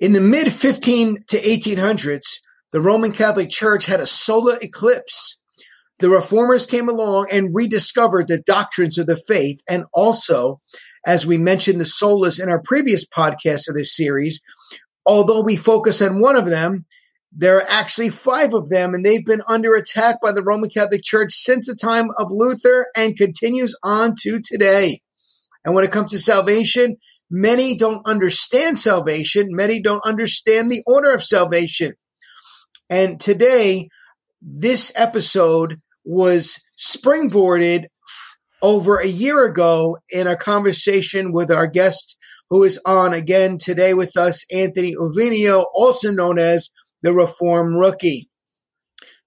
In the mid 15 to 1800s, the Roman Catholic Church had a solar eclipse. The reformers came along and rediscovered the doctrines of the faith. And also, as we mentioned the solas in our previous podcast of this series, although we focus on one of them, there are actually five of them, and they've been under attack by the Roman Catholic Church since the time of Luther and continues on to today. And when it comes to salvation, many don't understand salvation. Many don't understand the order of salvation. And today, this episode was springboarded over a year ago in a conversation with our guest who is on again today with us, Anthony Uvinio, also known as the Reform Rookie.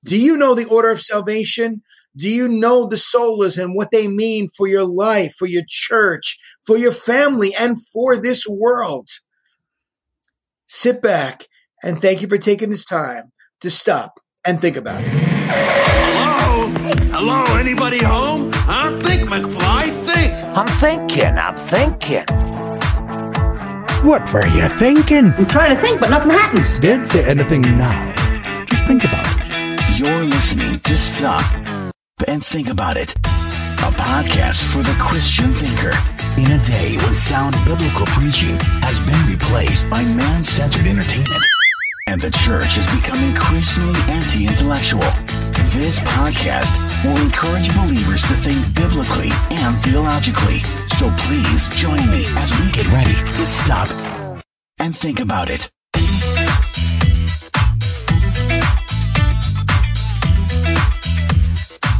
Do you know the order of salvation? Do you know the solas and what they mean for your life, for your church, for your family, and for this world? Sit back and thank you for taking this time to stop and think about it. Hello? Hello? Anybody home? Huh? Think, McFly, think. I'm thinking, I'm thinking. What were you thinking? I'm trying to think, but nothing happens. Don't say anything now. Just think about it. You're listening to Stop and Think About It, a podcast for the Christian thinker. In a day when sound biblical preaching has been replaced by man centered entertainment, and the church has become increasingly anti intellectual, this podcast will encourage believers to think biblically and theologically. So please join me as we get ready to stop and think about it.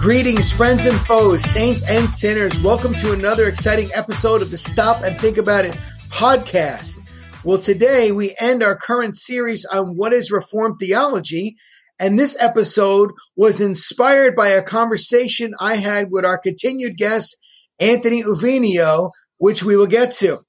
Greetings, friends and foes, saints and sinners. Welcome to another exciting episode of the Stop and Think About It podcast. Well, today we end our current series on what is Reformed theology. And this episode was inspired by a conversation I had with our continued guest, Anthony Uvinio, which we will get to.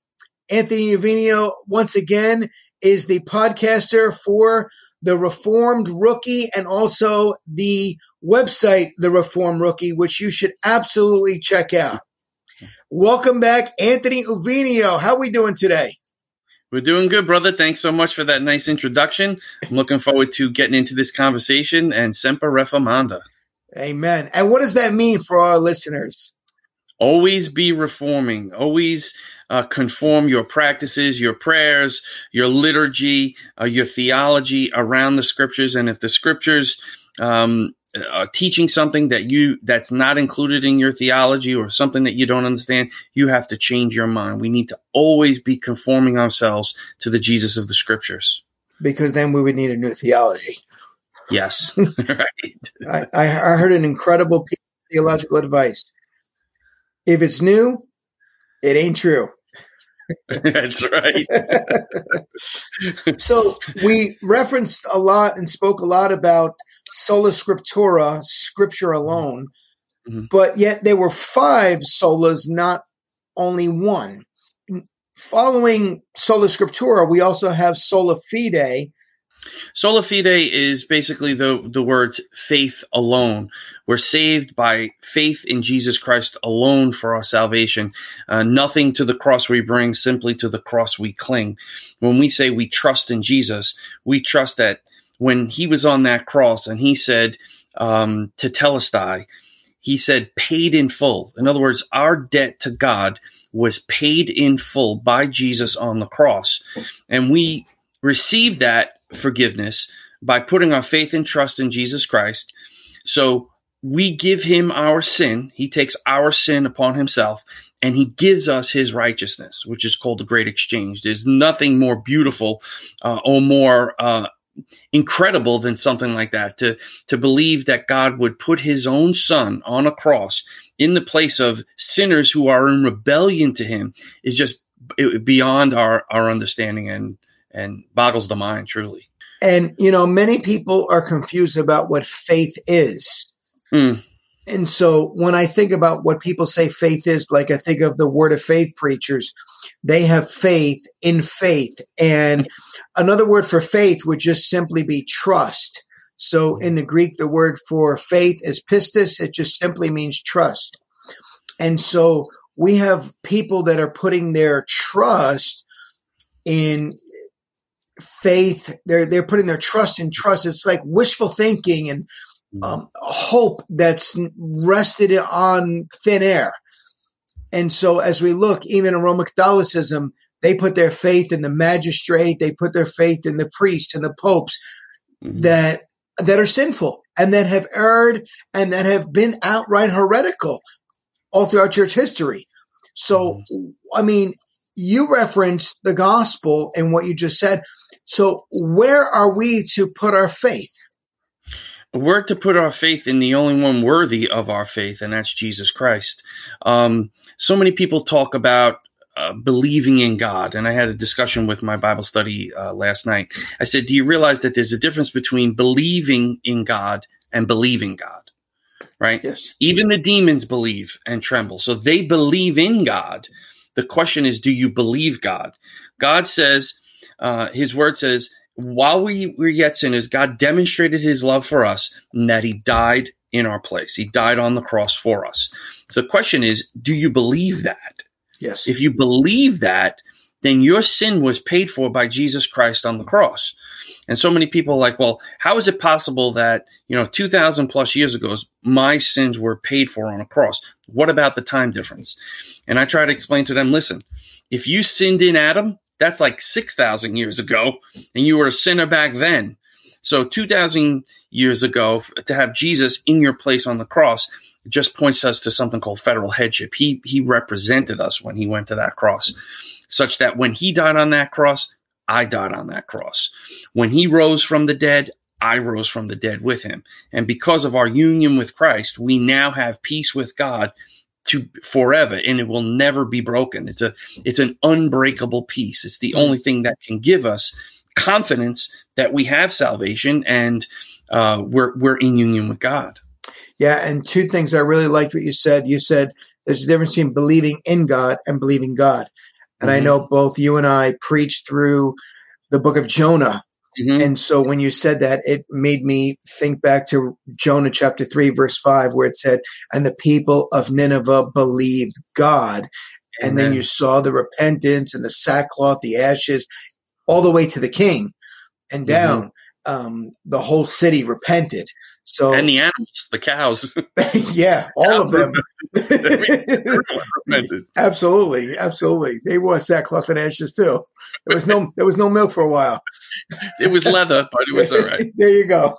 Anthony Uvinio, once again, is the podcaster for the Reformed Rookie and also the website, The Reform Rookie, which you should absolutely check out. Welcome back, Anthony Uvinio. How are we doing today? We're doing good, brother. Thanks so much for that nice introduction. I'm looking forward to getting into this conversation and Semper Reformanda. Amen. And what does that mean for our listeners? Always be reforming. Always uh, conform your practices, your prayers, your liturgy, uh, your theology around the scriptures. And if the scriptures um, uh, teaching something that you that's not included in your theology or something that you don't understand, you have to change your mind. We need to always be conforming ourselves to the Jesus of the scriptures. Because then we would need a new theology. Yes, right. I, I heard an incredible piece of theological advice. If it's new, it ain't true. That's right. so we referenced a lot and spoke a lot about sola scriptura, scripture alone, mm-hmm. but yet there were five solas, not only one. Following sola scriptura, we also have sola fide, Sola fide is basically the, the words faith alone. We're saved by faith in Jesus Christ alone for our salvation. Uh, nothing to the cross we bring, simply to the cross we cling. When we say we trust in Jesus, we trust that when he was on that cross and he said um, tetelestai, he said paid in full. In other words, our debt to God was paid in full by Jesus on the cross. And we receive that forgiveness by putting our faith and trust in Jesus Christ. So we give him our sin. He takes our sin upon himself and he gives us his righteousness, which is called the great exchange. There's nothing more beautiful uh, or more uh, incredible than something like that to to believe that God would put his own son on a cross in the place of sinners who are in rebellion to him is just beyond our our understanding and and boggles the mind truly. And you know, many people are confused about what faith is. Mm. And so when I think about what people say faith is, like I think of the word of faith preachers, they have faith in faith. And another word for faith would just simply be trust. So in the Greek, the word for faith is pistis. It just simply means trust. And so we have people that are putting their trust in faith. They're they're putting their trust in trust. It's like wishful thinking and um, hope that's rested on thin air. And so, as we look, even in Roman Catholicism, they put their faith in the magistrate. They put their faith in the priests and the popes Mhm. that that are sinful and that have erred and that have been outright heretical all throughout church history. So, I mean, you referenced the gospel and what you just said. So, where are we to put our faith? we're to put our faith in the only one worthy of our faith, and that's Jesus Christ. Um, so many people talk about uh, believing in God, and I had a discussion with my Bible study uh, last night. I said, "Do you realize that there's a difference between believing in God and believing God?" Right? Yes. Even the demons believe and tremble. So they believe in God. The question is, do you believe God? God says, uh, His word says, while we were yet sinners, God demonstrated His love for us and that He died in our place. He died on the cross for us. So the question is, do you believe that? Yes. If you believe that, then your sin was paid for by Jesus Christ on the cross. And so many people like, well, how is it possible that, you know, 2000 plus years ago, my sins were paid for on a cross? What about the time difference? And I try to explain to them, listen, if you sinned in Adam, that's like 6,000 years ago, and you were a sinner back then. So 2,000 years ago, to have Jesus in your place on the cross just points us to something called federal headship. He, he represented us when he went to that cross, such that when he died on that cross, I died on that cross. When he rose from the dead, I rose from the dead with him. And because of our union with Christ, we now have peace with God to forever and it will never be broken. It's a it's an unbreakable peace. It's the only thing that can give us confidence that we have salvation and uh, we're we're in union with God. Yeah, and two things I really liked what you said. You said there's a difference between believing in God and believing God. And I Mhm. know both you and I preached through the book of Jonah. Mhm. And so when you said that, it made me think back to Jonah chapter 3, verse 5, where it said, And the people of Nineveh believed God. And then you saw the repentance and the sackcloth, the ashes, all the way to the king and down. Um, the whole city repented. So, and the animals, the cows. yeah, all of them. repented. absolutely, absolutely. They wore sackcloth and ashes too. There was no, there was no milk for a while. it was leather, but it was all right. there you go.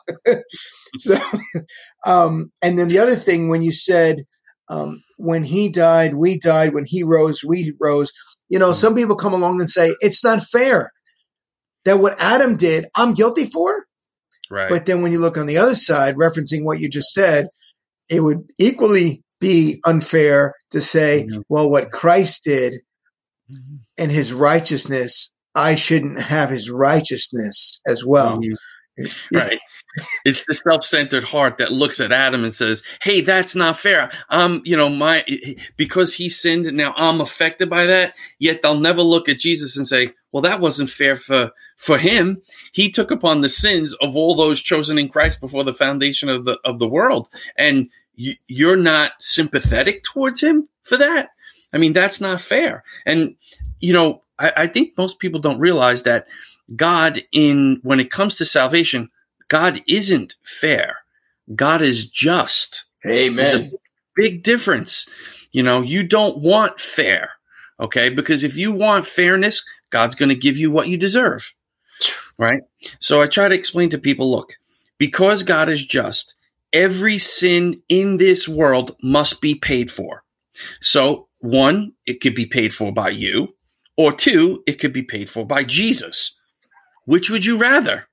so, um, and then the other thing when you said, um, when he died, we died. When he rose, we rose. You know, some people come along and say it's not fair that what Adam did, I'm guilty for. Right. But then when you look on the other side, referencing what you just said, it would equally be unfair to say, Mhm. well, what Christ did Mhm. and his righteousness, I shouldn't have his righteousness as well. Mhm. Right. It's the self-centered heart that looks at Adam and says, "Hey, that's not fair. Um, you know, my because he sinned, now I'm affected by that." Yet they'll never look at Jesus and say, "Well, that wasn't fair for for him. He took upon the sins of all those chosen in Christ before the foundation of the of the world, and you, you're not sympathetic towards him for that. I mean, that's not fair." And you know, I, I think most people don't realize that God, in when it comes to salvation, God isn't fair. God is just. Amen. Big difference. You know, you don't want fair. Okay. Because if you want fairness, God's going to give you what you deserve. Right. So I try to explain to people look, because God is just, every sin in this world must be paid for. So, one, it could be paid for by you, or two, it could be paid for by Jesus. Which would you rather?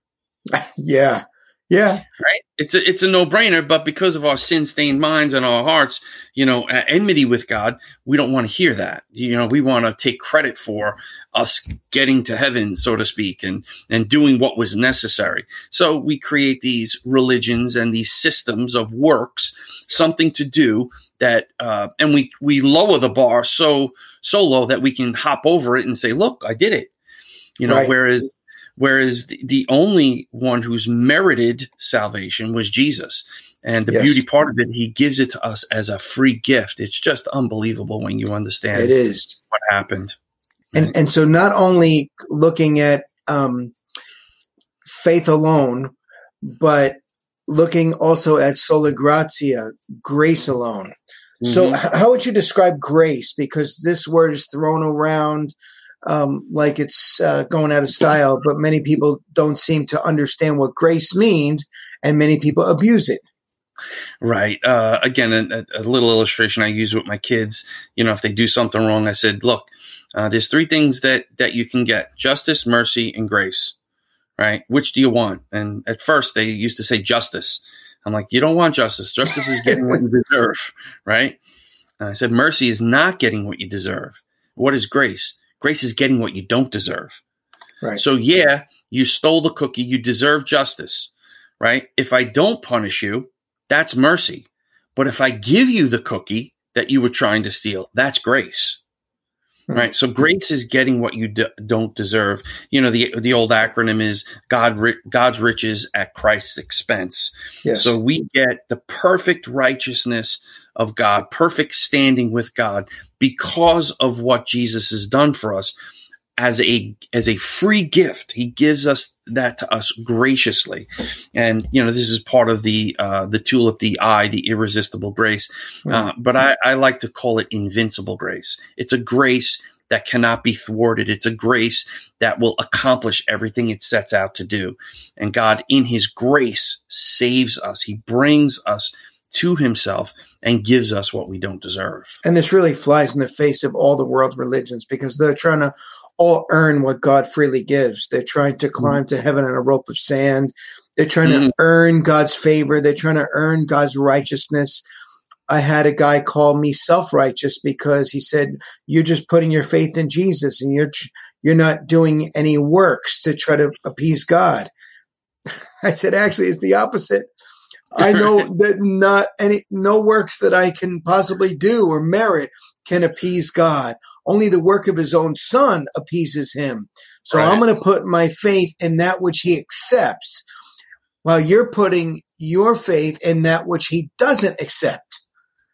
Yeah. Yeah. right? It's a it's a no brainer, but because of our sin stained minds and our hearts, you know, enmity with God, we don't want to hear that. You know, we want to take credit for us getting to heaven, so to speak, and and doing what was necessary. So we create these religions and these systems of works, something to do that, uh, and we we lower the bar so so low that we can hop over it and say, "Look, I did it." You know, Right. whereas whereas the- only one who's merited salvation was Jesus. And the Yes. beauty part of it, he gives it to us as a free gift. It's just unbelievable when you understand It is. what happened. And and so not only looking at um, faith alone, but looking also at sola gratia, grace alone. So, Mhm. h- how would you describe grace? Because this word is thrown around um, like it's uh, going out of style, but many people don't seem to understand what grace means, and many people abuse it. Right. Uh, again, a, a little illustration I use with my kids. You know, if they do something wrong, I said, "Look, uh, there's three things that that you can get: justice, mercy, and grace." Right. Which do you want? And at first, they used to say justice. I'm like, you don't want justice. Justice is getting what you deserve. Right. And I said, mercy is not getting what you deserve. What is grace? Grace is getting what you don't deserve. Right. So yeah, you stole the cookie. You deserve justice, right? If I don't punish you, that's mercy. But if I give you the cookie that you were trying to steal, that's grace. Hmm. Right. So grace is getting what you d- don't deserve. You know, the, the old acronym is God, ri- God's riches at Christ's expense. yes. So we get the perfect righteousness of God, perfect standing with God because of what Jesus has done for us as a as a free gift. He gives us that to us graciously. And you know, this is part of the uh the tulip the eye, the irresistible grace. Uh, but I, I like to call it invincible grace. It's a grace that cannot be thwarted. It's a grace that will accomplish everything it sets out to do. And God, in His grace, saves us. He brings us to Himself and gives us what we don't deserve. And this really flies in the face of all the world religions because they're trying to all earn what God freely gives. They're trying to climb to heaven on a rope of sand. They're trying Mhm. to earn God's favor. They're trying to earn God's righteousness. I had a guy call me self-righteous because he said, "You're just putting your faith in Jesus, and you're you're not doing any works to try to appease God." I said, "Actually, it's the opposite. I know that not any no works that I can possibly do or merit can appease God. Only the work of His own Son appeases Him. So I'm going to put my faith in that which He accepts, while you're putting your faith in that which He doesn't accept."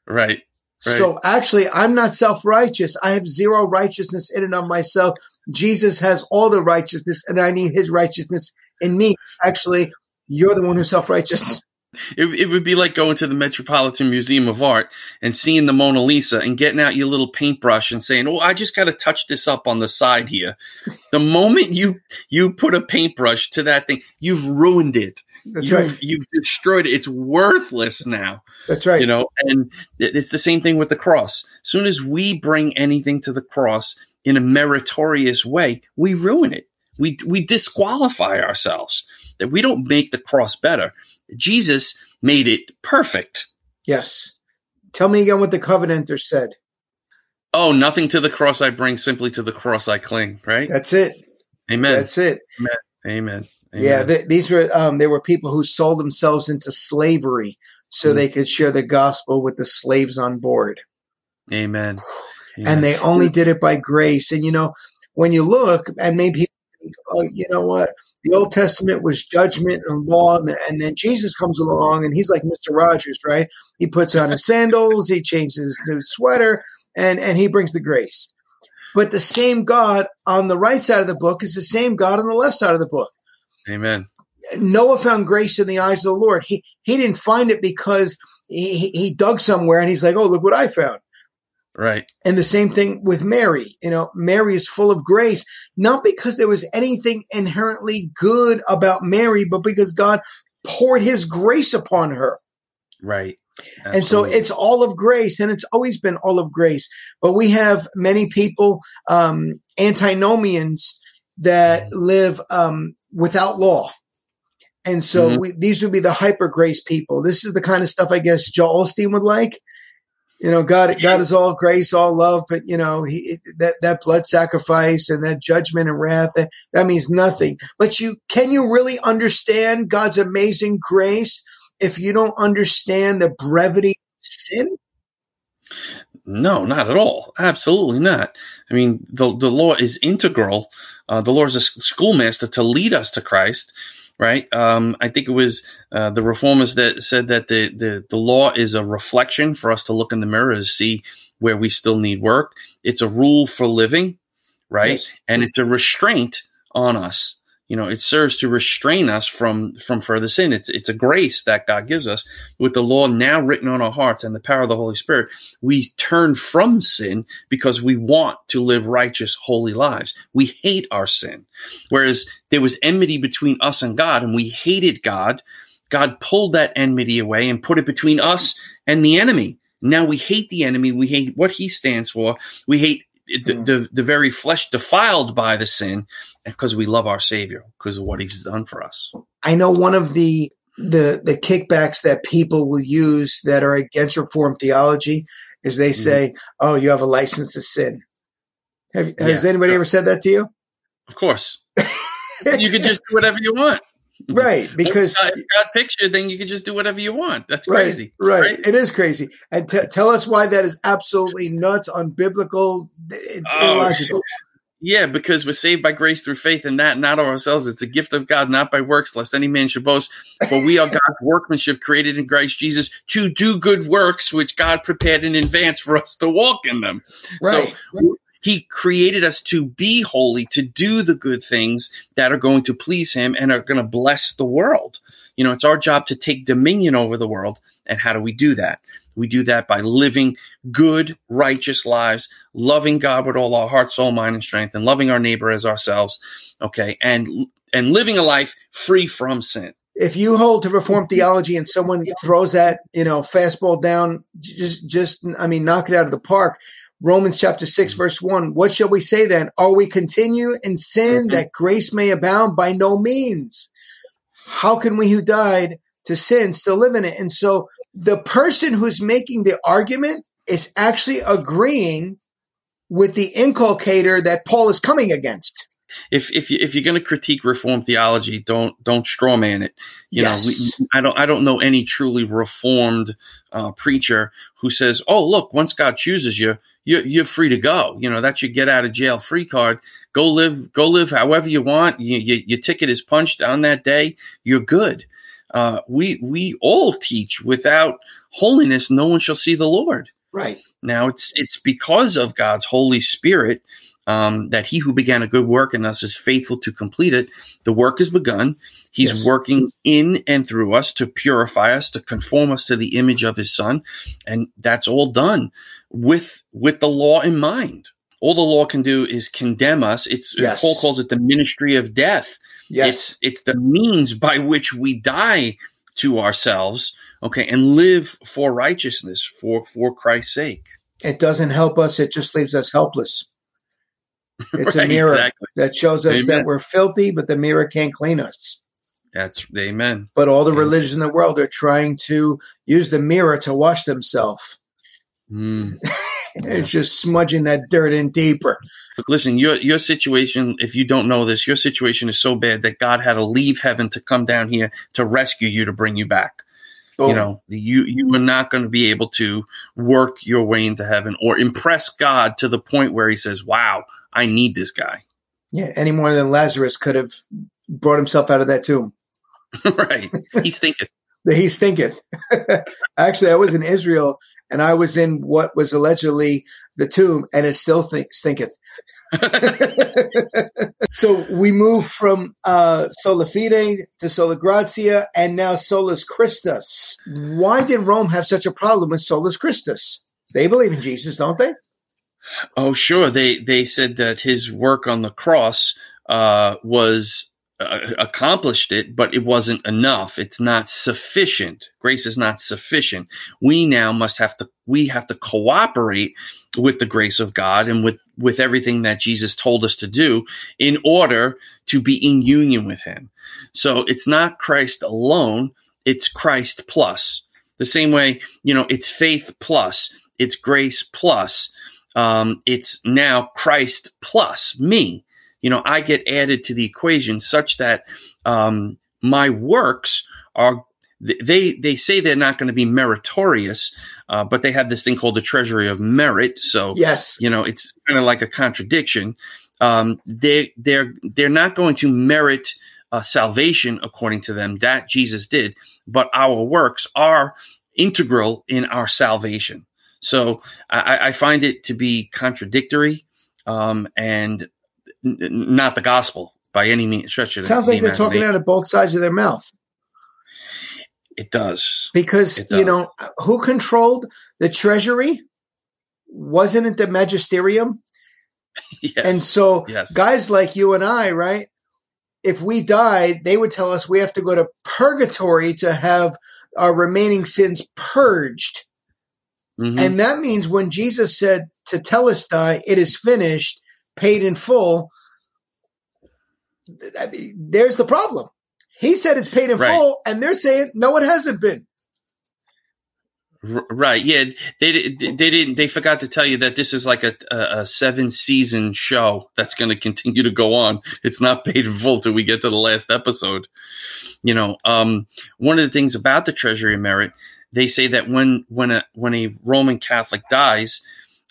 Right. Right. So actually, I'm not self righteous. I have zero righteousness in and of myself. Jesus has all the righteousness, and I need his righteousness in me. Actually, you're the one who's self righteous. It, it would be like going to the Metropolitan Museum of Art and seeing the Mona Lisa and getting out your little paintbrush and saying, "Oh, I just got to touch this up on the side here." the moment you you put a paintbrush to that thing, you've ruined it. That's you've, right. You've destroyed it. It's worthless now. That's right. You know, and it's the same thing with the cross. As soon as we bring anything to the cross in a meritorious way, we ruin it. We we disqualify ourselves. That we don't make the cross better. Jesus made it perfect. yes. Tell me again what the Covenanter said. Oh, nothing to the cross I bring, simply to the cross I cling. Right? That's it. Amen. That's it. Amen. Amen. Yeah, th- these were um, there were people who sold themselves into slavery so Mm. they could share the gospel with the slaves on board. Amen. and they only did it by grace. And you know, when you look, and maybe oh, you know what, the Old Testament was judgment and law, and, and then Jesus comes along, and he's like Mister Rogers, right? He puts on his sandals, he changes his new sweater, and and he brings the grace. But the same God on the right side of the book is the same God on the left side of the book. Amen. Noah found grace in the eyes of the Lord. He he didn't find it because he, he- he dug somewhere and he's like, oh, look what I found. Right. And the same thing with Mary. You know, Mary is full of grace, not because there was anything inherently good about Mary, but because God poured his grace upon her. Right. And so it's all of grace, and it's always been all of grace. But we have many people, um, antinomians, that live um, without law. And so Mhm. we, these would be the hyper grace people. This is the kind of stuff I guess Joel Osteen would like. You know, God, God is all grace, all love, but you know, he that that blood sacrifice and that judgment and wrath that, that means nothing. But you can you really understand God's amazing grace if you don't understand the brevity of sin? No, not at all. Absolutely not. I mean, the the law is integral. Uh, the lord is a schoolmaster to lead us to Christ, right? Um, I think it was uh, the reformers that said that the, the the law is a reflection for us to look in the mirror to see where we still need work. It's a rule for living, right? Yes. And it's a restraint on us. You know, it serves to restrain us from from further sin. It's it's a grace that God gives us with the law now written on our hearts and the power of the Holy Spirit. We turn from sin because we want to live righteous, holy lives. We hate our sin. Whereas there was enmity between us and God, and we hated God. God pulled that enmity away and put it between us and the enemy. Now we hate the enemy. We hate what he stands for. We hate the, the, the very flesh defiled by the sin because we love our Savior because of what He's done for us. I know one of the the the kickbacks that people will use that are against Reformed theology is they say, mm-hmm. "Oh, you have a license to sin." Have, yeah. Has anybody ever said that to you? Of course. you can just do whatever you want. Mm-hmm. Right, because picks you, then you can just do whatever you want. That's crazy. Right, right. it is crazy. And t- tell us why that is absolutely nuts, unbiblical, it's oh, illogical. Yeah, because we're saved by grace through faith, and that not of ourselves. It's a gift of God, not by works, lest any man should boast. For we are God's workmanship, created in Christ Jesus, to do good works, which God prepared in advance for us to walk in them. Right. So he created us to be holy, to do the good things that are going to please Him and are going to bless the world. You know, it's our job to take dominion over the world. And how do we do that? We do that by living good, righteous lives, loving God with all our heart, soul, mind, and strength, and loving our neighbor as ourselves. Okay. And, and living a life free from sin. If you hold to reformed mm-hmm. theology and someone throws that, you know, fastball down, just, just, I mean, knock it out of the park. Romans chapter 6, mm. verse 1. What shall we say then? Are we continue in sin mm-hmm. that grace may abound? By no means. How can we who died to sin still live in it? And so the person who's making the argument is actually agreeing with the interlocutor that Paul is coming against. If if you if you're going to critique reform theology, don't don't strawman it. You yes. know, we, I don't I don't know any truly reformed uh, preacher who says, "Oh, look, once God chooses you, you're, you're free to go." You know, that's your get out of jail free card. Go live go live however you want. You, you, your ticket is punched on that day. You're good uh, we we all teach without holiness no one shall see the lord right now it's it's because of god's holy spirit um, that he who began a good work in us is faithful to complete it the work is begun he's yes. working in and through us to purify us to conform us to the image of his son and that's all done with with the law in mind all the law can do is condemn us it's yes. paul calls it the ministry of death Yes. It's it's the means by which we die to ourselves, okay, and live for righteousness for for Christ's sake. It doesn't help us, it just leaves us helpless. It's right, a mirror exactly. that shows us amen. that we're filthy, but the mirror can't clean us. That's amen. But all the religions in the world are trying to use the mirror to wash themselves. Mm. it's just smudging that dirt in deeper. Listen, your your situation, if you don't know this, your situation is so bad that God had to leave heaven to come down here to rescue you to bring you back. Oh. You know, you you are not going to be able to work your way into heaven or impress God to the point where He says, "Wow, I need this guy." Yeah, any more than Lazarus could have brought himself out of that tomb. right, he's thinking. he's thinking. Actually, I was in Israel and I was in what was allegedly the tomb, and it still think, stinketh. so we move from uh, sola fide to sola gratia, and now solus Christus. Why did Rome have such a problem with solus Christus? They believe in Jesus, don't they? Oh, sure. They they said that his work on the cross uh, was uh, accomplished it, but it wasn't enough. It's not sufficient. Grace is not sufficient. We now must have to, we have to cooperate with the grace of God and with, with everything that Jesus told us to do in order to be in union with him. So it's not Christ alone. It's Christ plus the same way, you know, it's faith plus, it's grace plus, um, it's now Christ plus me you know, I get added to the equation such that um, my works are they they say they're not going to be meritorious, uh, but they have this thing called the treasury of merit. So yes, you know, it's kind of like a contradiction. Um, they they're they're not going to merit uh, salvation according to them that Jesus did, but our works are integral in our salvation. So I, I find it to be contradictory, um, and not the gospel by any means stretch of Sounds the like they're talking out of both sides of their mouth It does. because It you know who controlled the treasury? Wasn't it the magisterium? Yes. And so Yes. guys like you and I, right? If we died, they would tell us we have to go to purgatory to have our remaining sins purged. Mhm. And that means when Jesus said tetelestai, it is finished, paid in full, th- I mean, there's the problem. He said it's paid in Right. full, and they're saying, no, it hasn't been. R- right. Yeah. They they didn't. They forgot to tell you that this is like a a, a seven season show that's going to continue to go on. It's not paid in full till we get to the last episode. You know, um, one of the things about the Treasury of Merit, they say that when when a when a Roman Catholic dies,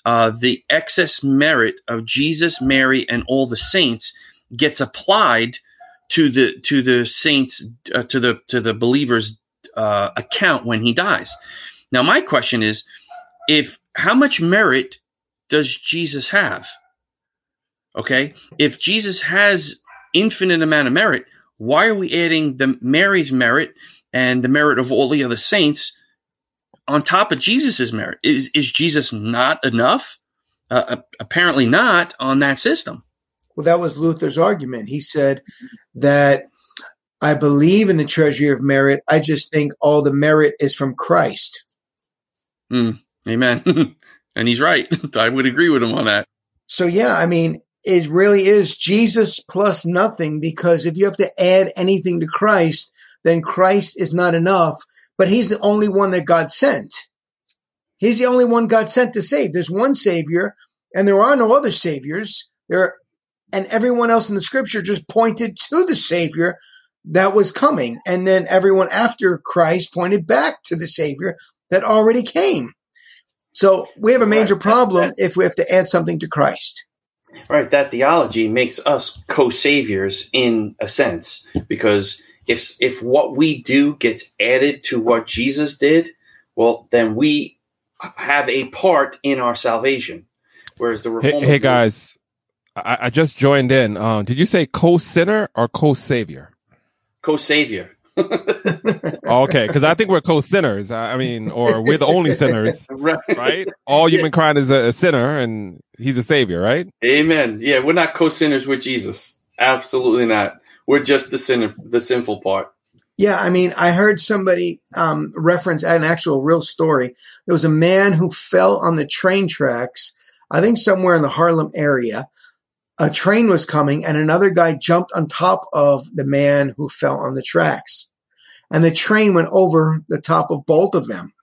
uh, the excess merit of Jesus, Mary, and all the saints gets applied to the to the saints uh, to the to the believers uh, account when he dies. Now, my question is, if how much merit does Jesus have? Okay, if Jesus has infinite amount of merit, why are we adding the Mary's merit and the merit of all the other saints on top of Jesus's merit? Is is Jesus not enough? Uh, apparently not on that system. Well, that was Luther's argument. He said that I believe in the treasury of merit. I just think all the merit is from Christ. Amen. and he's right. I would agree with him on that. So, yeah, I mean, it really is Jesus plus nothing because if you have to add anything to Christ, then Christ is not enough. But he's the only one that God sent. He's the only one God sent to save. There's one Savior, and there are no other Saviors. There, and everyone else in the Scripture just pointed to the Savior that was coming, and then everyone after Christ pointed back to the Savior that already came. So we have a major Right. problem if we have to add something to Christ. Right, that theology makes us co-saviors in a sense because if if what we do gets added to what Jesus did, well, then we have a part in our salvation. Whereas the Hey, hey guys, I, I just joined in. Um, did you say co-sinner or co-savior? co-savior. Okay, because I think we're co-sinners. I I mean, or we're the only sinners, right. right? All humankind is a, a sinner, and he's a savior, right? Amen. Yeah, we're not co-sinners with Jesus. Absolutely not. We're just the sinner, the sinful part. Yeah, I mean, I heard somebody um, reference an actual real story. There was a man who fell on the train tracks, I think somewhere in the Harlem area. A train was coming, and another guy jumped on top of the man who fell on the tracks. And the train went over the top of both of them.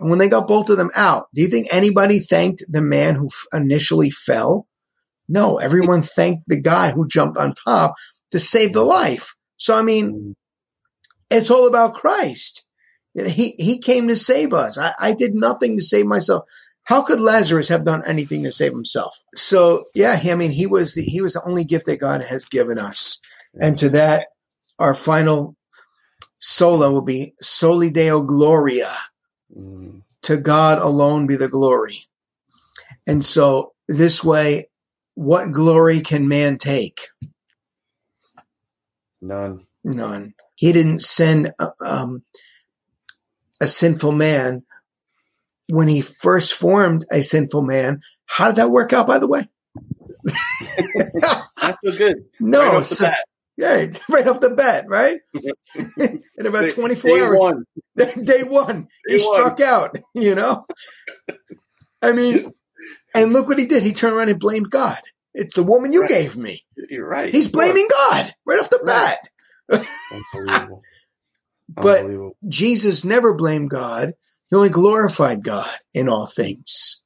And when they got both of them out, do you think anybody thanked the man who f- initially fell? No, everyone thanked the guy who jumped on top to save the life. So, I mean, it's all about Christ. He he came to save us. I, I did nothing to save myself. How could Lazarus have done anything to save himself? So yeah, I mean, he was the he was the only gift that God has given us, and to that, our final sola will be soli deo gloria. Mm, To God alone be the glory. And so this way, what glory can man take? None. None. He didn't send uh, um, a sinful man when he first formed a sinful man. How did that work out, by the way? Not so good. no, right so- yeah, right off the bat, right? In about 24 day hours, one. day one, he one. struck out, you know? I mean, and look what he did. He turned around and blamed God. It's the woman you Right. gave me. You're right. He's blaming God right off the Right. bat. Unbelievable. But- Unbelievable. Jesus never blamed God. He only glorified God in all things.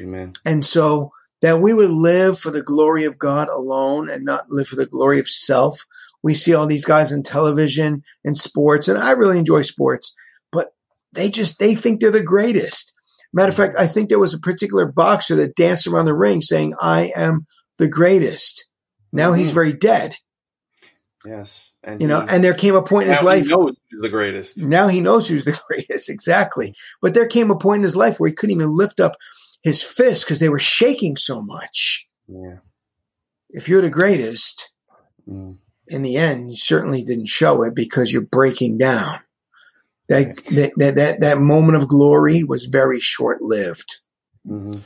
Amen. And so that we would live for the glory of God alone and not live for the glory of self. We see all these guys on television and sports, and I really enjoy sports, but they just they think they're the greatest. Matter of fact, I think there was a particular boxer that danced around the ring saying, I am the greatest. Now he's Mhm. very dead. Yes. And You know, and there came a point in his now he life knows who's the greatest. now he knows who's the greatest, exactly. But there came a point in his life where he couldn't even lift up his fist because they were shaking so much. Yeah. If you're the greatest, Mm. In the end, you certainly didn't show it because you're breaking down. That that that that, that moment of glory was very short lived. Mhm.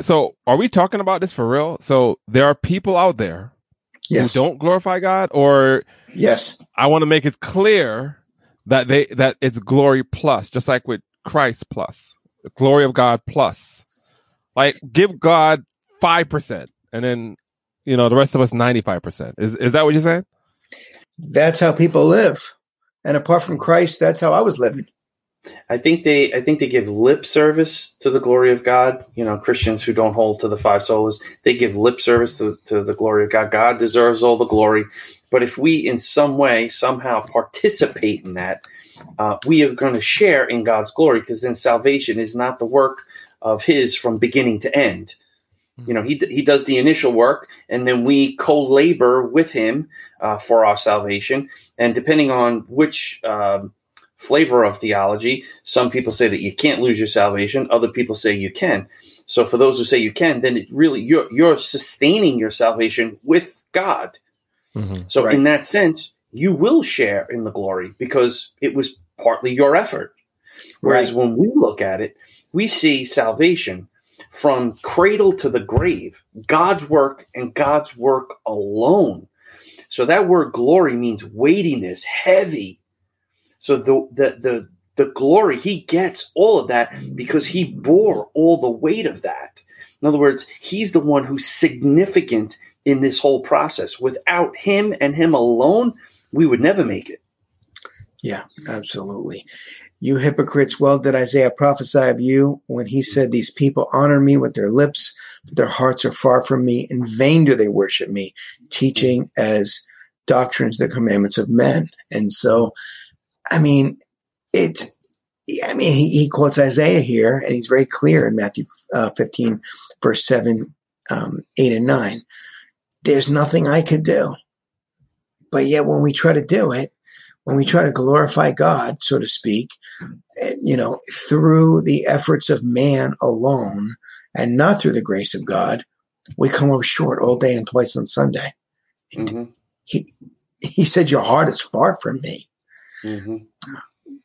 So, are we talking about this for real? So, there are people out there Yes. who don't glorify God, or Yes. I want to make it clear that they that it's glory plus, just like with Christ plus, the glory of God plus. Like, give God five percent, and then you know the rest of us ninety five percent. Is is that what you're saying? That's how people live. And apart from Christ, that's how I was living. I think they I think they give lip service to the glory of God. You know, Christians who don't hold to the five solas, they give lip service to, to the glory of God. God deserves all the glory. But if we in some way somehow participate in that, uh, we are going to share in God's glory because then salvation is not the work of His from beginning to end. You know, He He does the initial work, and then we co-labor with Him uh, for our salvation. And depending on which um, flavor of theology. Some people say that you can't lose your salvation. Other people say you can. So for those who say you can, then it really you're you're sustaining your salvation with God. Mhm. So Right. in that sense, you will share in the glory because it was partly your effort. Whereas Right. when we look at it, we see salvation from cradle to the grave, God's work and God's work alone. So that word glory means weightiness, heavy. So the the the the glory he gets all of that because he bore all the weight of that. In other words, he's the one who's significant in this whole process. Without him and him alone, we would never make it. Yeah, absolutely. You hypocrites, well did Isaiah prophesy of you when he said, These people honor me with their lips, but their hearts are far from me. In vain do they worship me, teaching as doctrines the commandments of men. And so, I mean, it's, I mean, he, he quotes Isaiah here, and he's very clear in Matthew uh, 15, verse 7, um, 8, and 9. There's nothing I could do. But yet, when we try to do it, when we try to glorify God, so to speak, eh, you know, through the efforts of man alone and not through the grace of God, we come up short all day and twice on Sunday. Mhm. He, he said, Your heart is far from me. Mhm.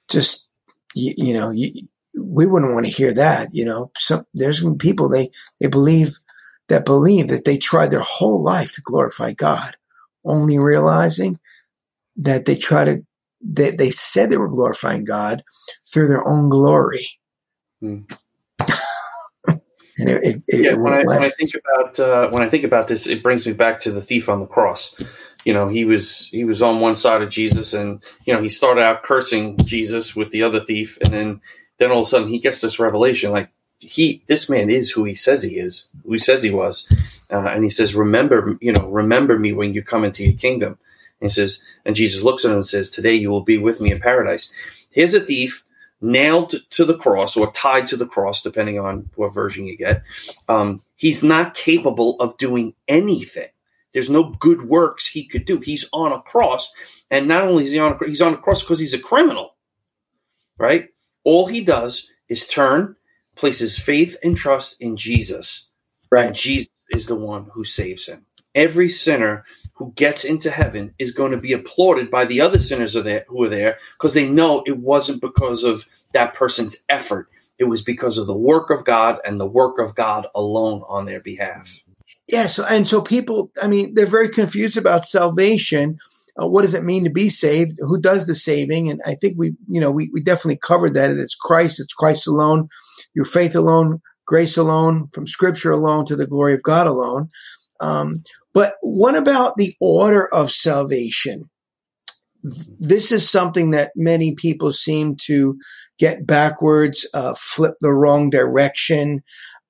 Just, you, you know, you, we wouldn't want to hear that. You know, some, there's people, they, they believe that believe that they tried their whole life to glorify God, only realizing that they try to, they, they said they were glorifying God through their own glory. And it, it, it yeah, when I, when I think about uh, when I think about this, it brings me back to the thief on the cross. You know, he was he was on one side of Jesus, and you know he started out cursing Jesus with the other thief, and then then all of a sudden he gets this revelation, like he this man is who he says he is, who he says he was, uh, and he says, "Remember, you know, remember me when you come into your kingdom." And he says, and Jesus looks at him and says, "Today you will be with me in paradise." Here's a thief nailed to the cross or tied to the cross, depending on what version you get. Um, he's not capable of doing anything. There's no good works he could do. He's on a cross, and not only is he on a, he's on a cross because he's a criminal, right? All he does is turn, places faith and trust in Jesus, and Right. Jesus is the one who saves him. Every sinner who gets into heaven is going to be applauded by the other sinners are there, who are there because they know it wasn't because of that person's effort. It was because of the work of God and the work of God alone on their behalf. Yeah. So, and so people, I mean, they're very confused about salvation. Uh, what does it mean to be saved? Who does the saving? And I think we, you know, we, we definitely covered that. It's Christ. It's Christ alone, your faith alone, grace alone, from scripture alone to the glory of God alone. Um, but what about the order of salvation? This is something that many people seem to get backwards, uh, flip the wrong direction.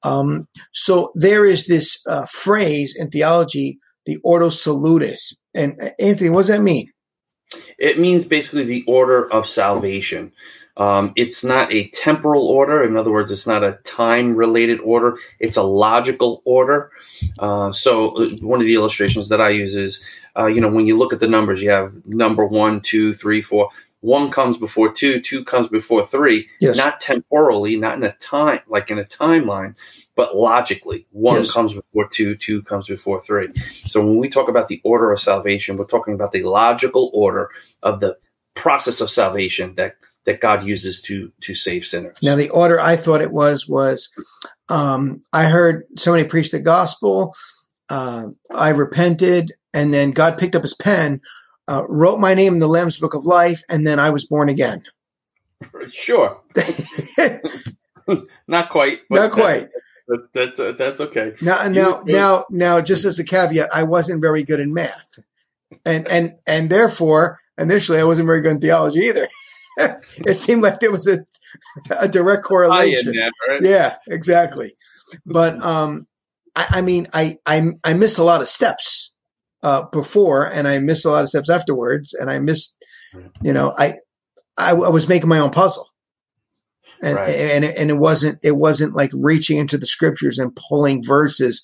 Um, so there is this uh, phrase in theology, the ordo salutis. And uh, Anthony, what does that mean? It means basically the order of salvation. Um, it's not a temporal order. In other words, it's not a time related order. It's a logical order. Uh, so, uh, one of the illustrations that I use is, uh, you know, when you look at the numbers, you have number one, two, three, four. one comes before two, two comes before three, Yes. not temporally, not in a time like in a timeline, but logically. One Yes. comes before two, two comes before three. So when we talk about the order of salvation, we're talking about the logical order of the process of salvation that that God uses to to save sinners. Now, the order I thought it was was um, I heard somebody preach the gospel. Uh, I repented, and then God picked up his pen, uh, wrote my name in the Lamb's Book of Life, and then I was born again. Sure, not quite, but Not quite. That, that's uh, that's okay. Now, You- now, now, now, just as a caveat, I wasn't very good in math, and and and therefore, initially, I wasn't very good in theology either. it seemed like there was a a direct correlation. right? Yeah, exactly. But um, I, I mean, I, I I miss a lot of steps uh, before, and I miss a lot of steps afterwards, and I missed, you know, I I, I was making my own puzzle, and Right. and it, and it wasn't it wasn't like reaching into the scriptures and pulling verses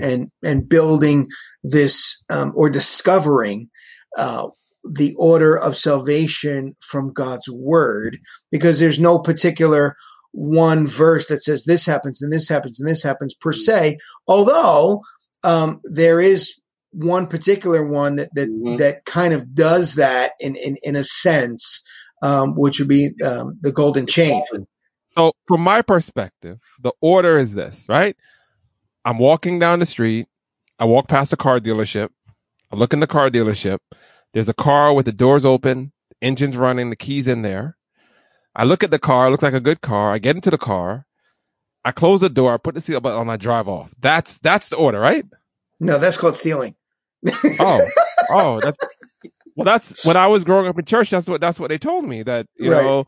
and and building this um, or discovering. Uh, the order of salvation from God's word, because there's no particular one verse that says this happens and this happens and this happens per se. Although um, there is one particular one that that, Mhm. that kind of does that in in, in a sense, um, which would be um, the golden chain. So, from my perspective, the order is this, right? I'm walking down the street. I walk past a car dealership. I look in the car dealership. There's a car with the doors open, engine's running, the keys in there. I look at the car. It looks like a good car. I get into the car. I close the door. I put the seatbelt on. I drive off. That's that's the order, right? No, that's called stealing. Oh, oh, that's well. That's when I was growing up in church. That's what that's what they told me. That you Right. know,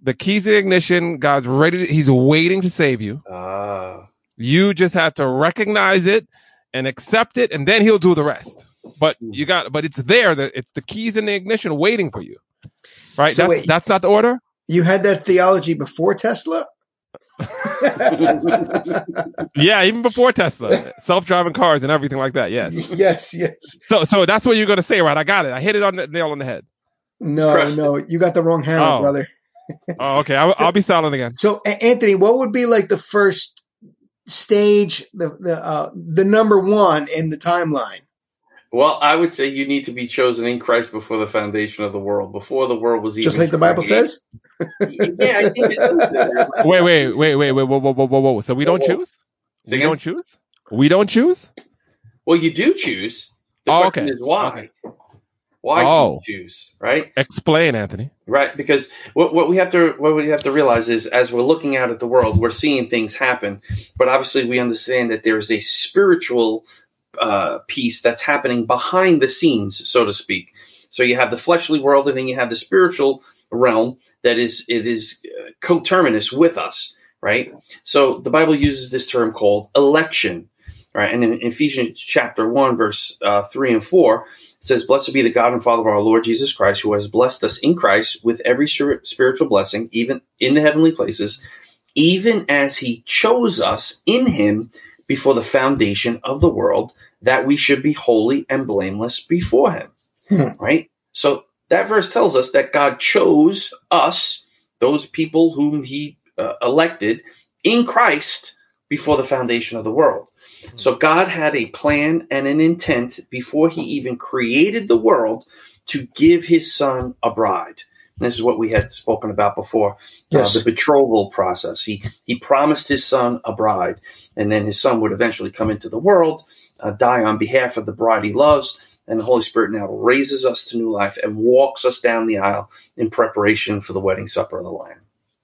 the keys to the ignition. God's ready. To, he's waiting to save you. Ah, You just have to recognize it and accept it, and then he'll do the rest. But you got, but it's there. That it's the keys in the ignition waiting for you. Right. So that's wait. that's not the order. You had that theology before Tesla. Yeah, even before Tesla, self-driving cars and everything like that. Yes. yes, yes. So, so that's what you're gonna say, right? I got it. I hit it on the nail on the head. No, Crushed no, you got the wrong hammer, Oh. brother. Oh, okay. I'll, I'll be silent again. So, Anthony, what would be like the first stage, the the uh, the number one in the timeline? Well, I would say you need to be chosen in Christ before the foundation of the world, before the world was even Just like the Bible created. says. yeah, I think it does say that. Wait, wait, wait, wait, wait, whoa, whoa, whoa, whoa, whoa. So we don't Whoa, whoa. choose? We don't choose? We don't choose? Well, you do choose. The Oh, question okay. is why. Why Oh. do you oh. choose? Right. Explain, Anthony. Right, because what, what we have to what we have to realize is as we're looking out at the world, we're seeing things happen, but obviously we understand that there's a spiritual uh, piece that's happening behind the scenes, so to speak. So you have the fleshly world, and then you have the spiritual realm that is it is uh, coterminous with us, right? So the Bible uses this term called election, right? And in Ephesians chapter one, verse uh, three and four, it says, Blessed be the God and Father of our Lord Jesus Christ, who has blessed us in Christ with every spiritual blessing, even in the heavenly places, even as he chose us in him before the foundation of the world, that we should be holy and blameless before him. Hmm. Right? So that verse tells us that God chose us, those people whom he uh, elected, in Christ before the foundation of the world. So God had a plan and an intent before he even created the world to give his son a bride. This is what we had spoken about before. Yes. Uh, the betrothal process. He he promised his son a bride, and then his son would eventually come into the world, uh, die on behalf of the bride he loves, and the Holy Spirit now raises us to new life and walks us down the aisle in preparation for the wedding supper of the Lamb.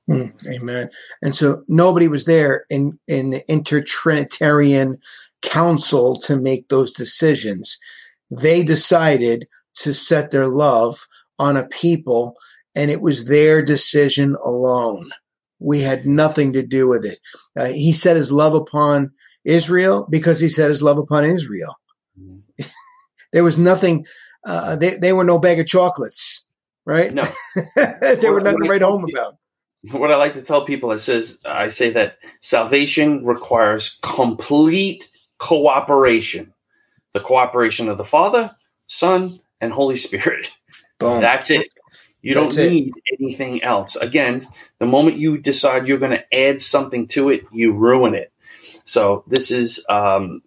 Hmm, amen. And so nobody was there in in the intertrinitarian council to make those decisions. They decided to set their love on a people, and it was their decision alone. We had nothing to do with it. Uh, he set his love upon Israel because he set his love upon Israel. there was nothing. Uh, they they were no bag of chocolates, right? No. they were nothing to write home about. what I like to tell people is says I say that salvation requires complete cooperation. The cooperation of the Father, Son, and Holy Spirit. Boom. That's it. You don't That's it. need anything else. Again, the moment you decide you're going to add something to it, you ruin it. So this is um,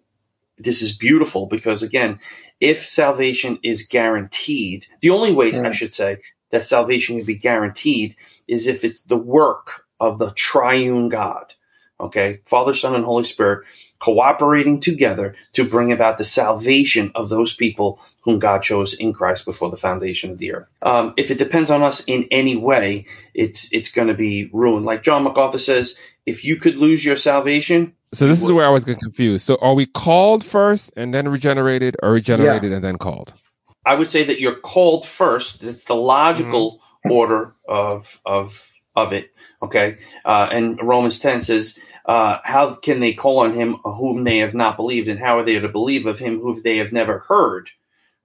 this is beautiful because again, if salvation is guaranteed, the only way I should say that salvation can be guaranteed is if it's the work of the triune God. Okay, Father, Son, and Holy Spirit cooperating together to bring about the salvation of those people whom God chose in Christ before the foundation of the earth. Um, if it depends on us in any way, it's it's going to be ruined. Like John MacArthur says, if you could lose your salvation, So this is where I was getting confused. So are we called first and then regenerated, or regenerated and then called? I would say that you're called first. It's the logical order of of of it. Okay, uh, and Romans ten says, uh, "How can they call on him whom they have not believed, and how are they to believe of him whom they have never heard?"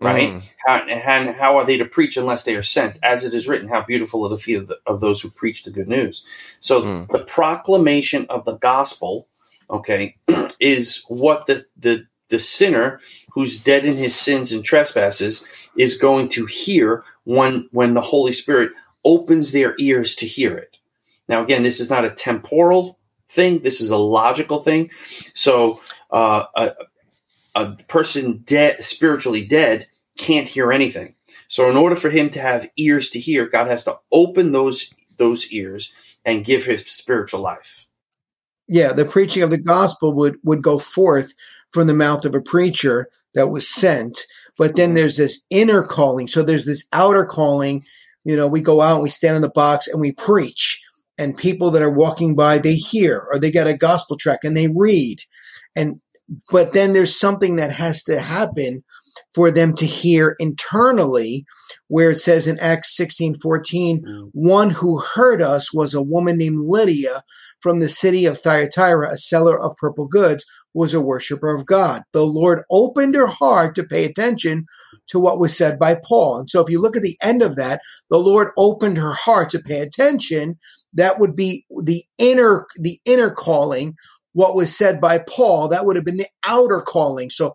Right? Mm. How, and how are they to preach unless they are sent? As it is written, "How beautiful are the feet of, the, of those who preach the good news." So Mm. the proclamation of the gospel, okay, is what the the the sinner who's dead in his sins and trespasses is going to hear when when the Holy Spirit opens their ears to hear it. Now, again, this is not a temporal thing. This is a logical thing. So, uh, a, a person dead, spiritually dead, can't hear anything. So, in order for him to have ears to hear, God has to open those those ears and give him spiritual life. yeah, the preaching of the gospel would would go forth from the mouth of a preacher that was sent. But then there's this inner calling. So there's this outer calling. You know, we go out, we stand in the box, and we preach. And people that are walking by, they hear, or they get a gospel track and they read. And but then there's something that has to happen for them to hear internally, where it says in Acts 16, 14, mm. one who heard us was a woman named Lydia from the city of Thyatira, a seller of purple goods, was a worshiper of God. The Lord opened her heart to pay attention to what was said by Paul. And so if you look at the end of that, the Lord opened her heart to pay attention. That would be the inner, the inner calling. What was said by Paul, that would have been the outer calling. So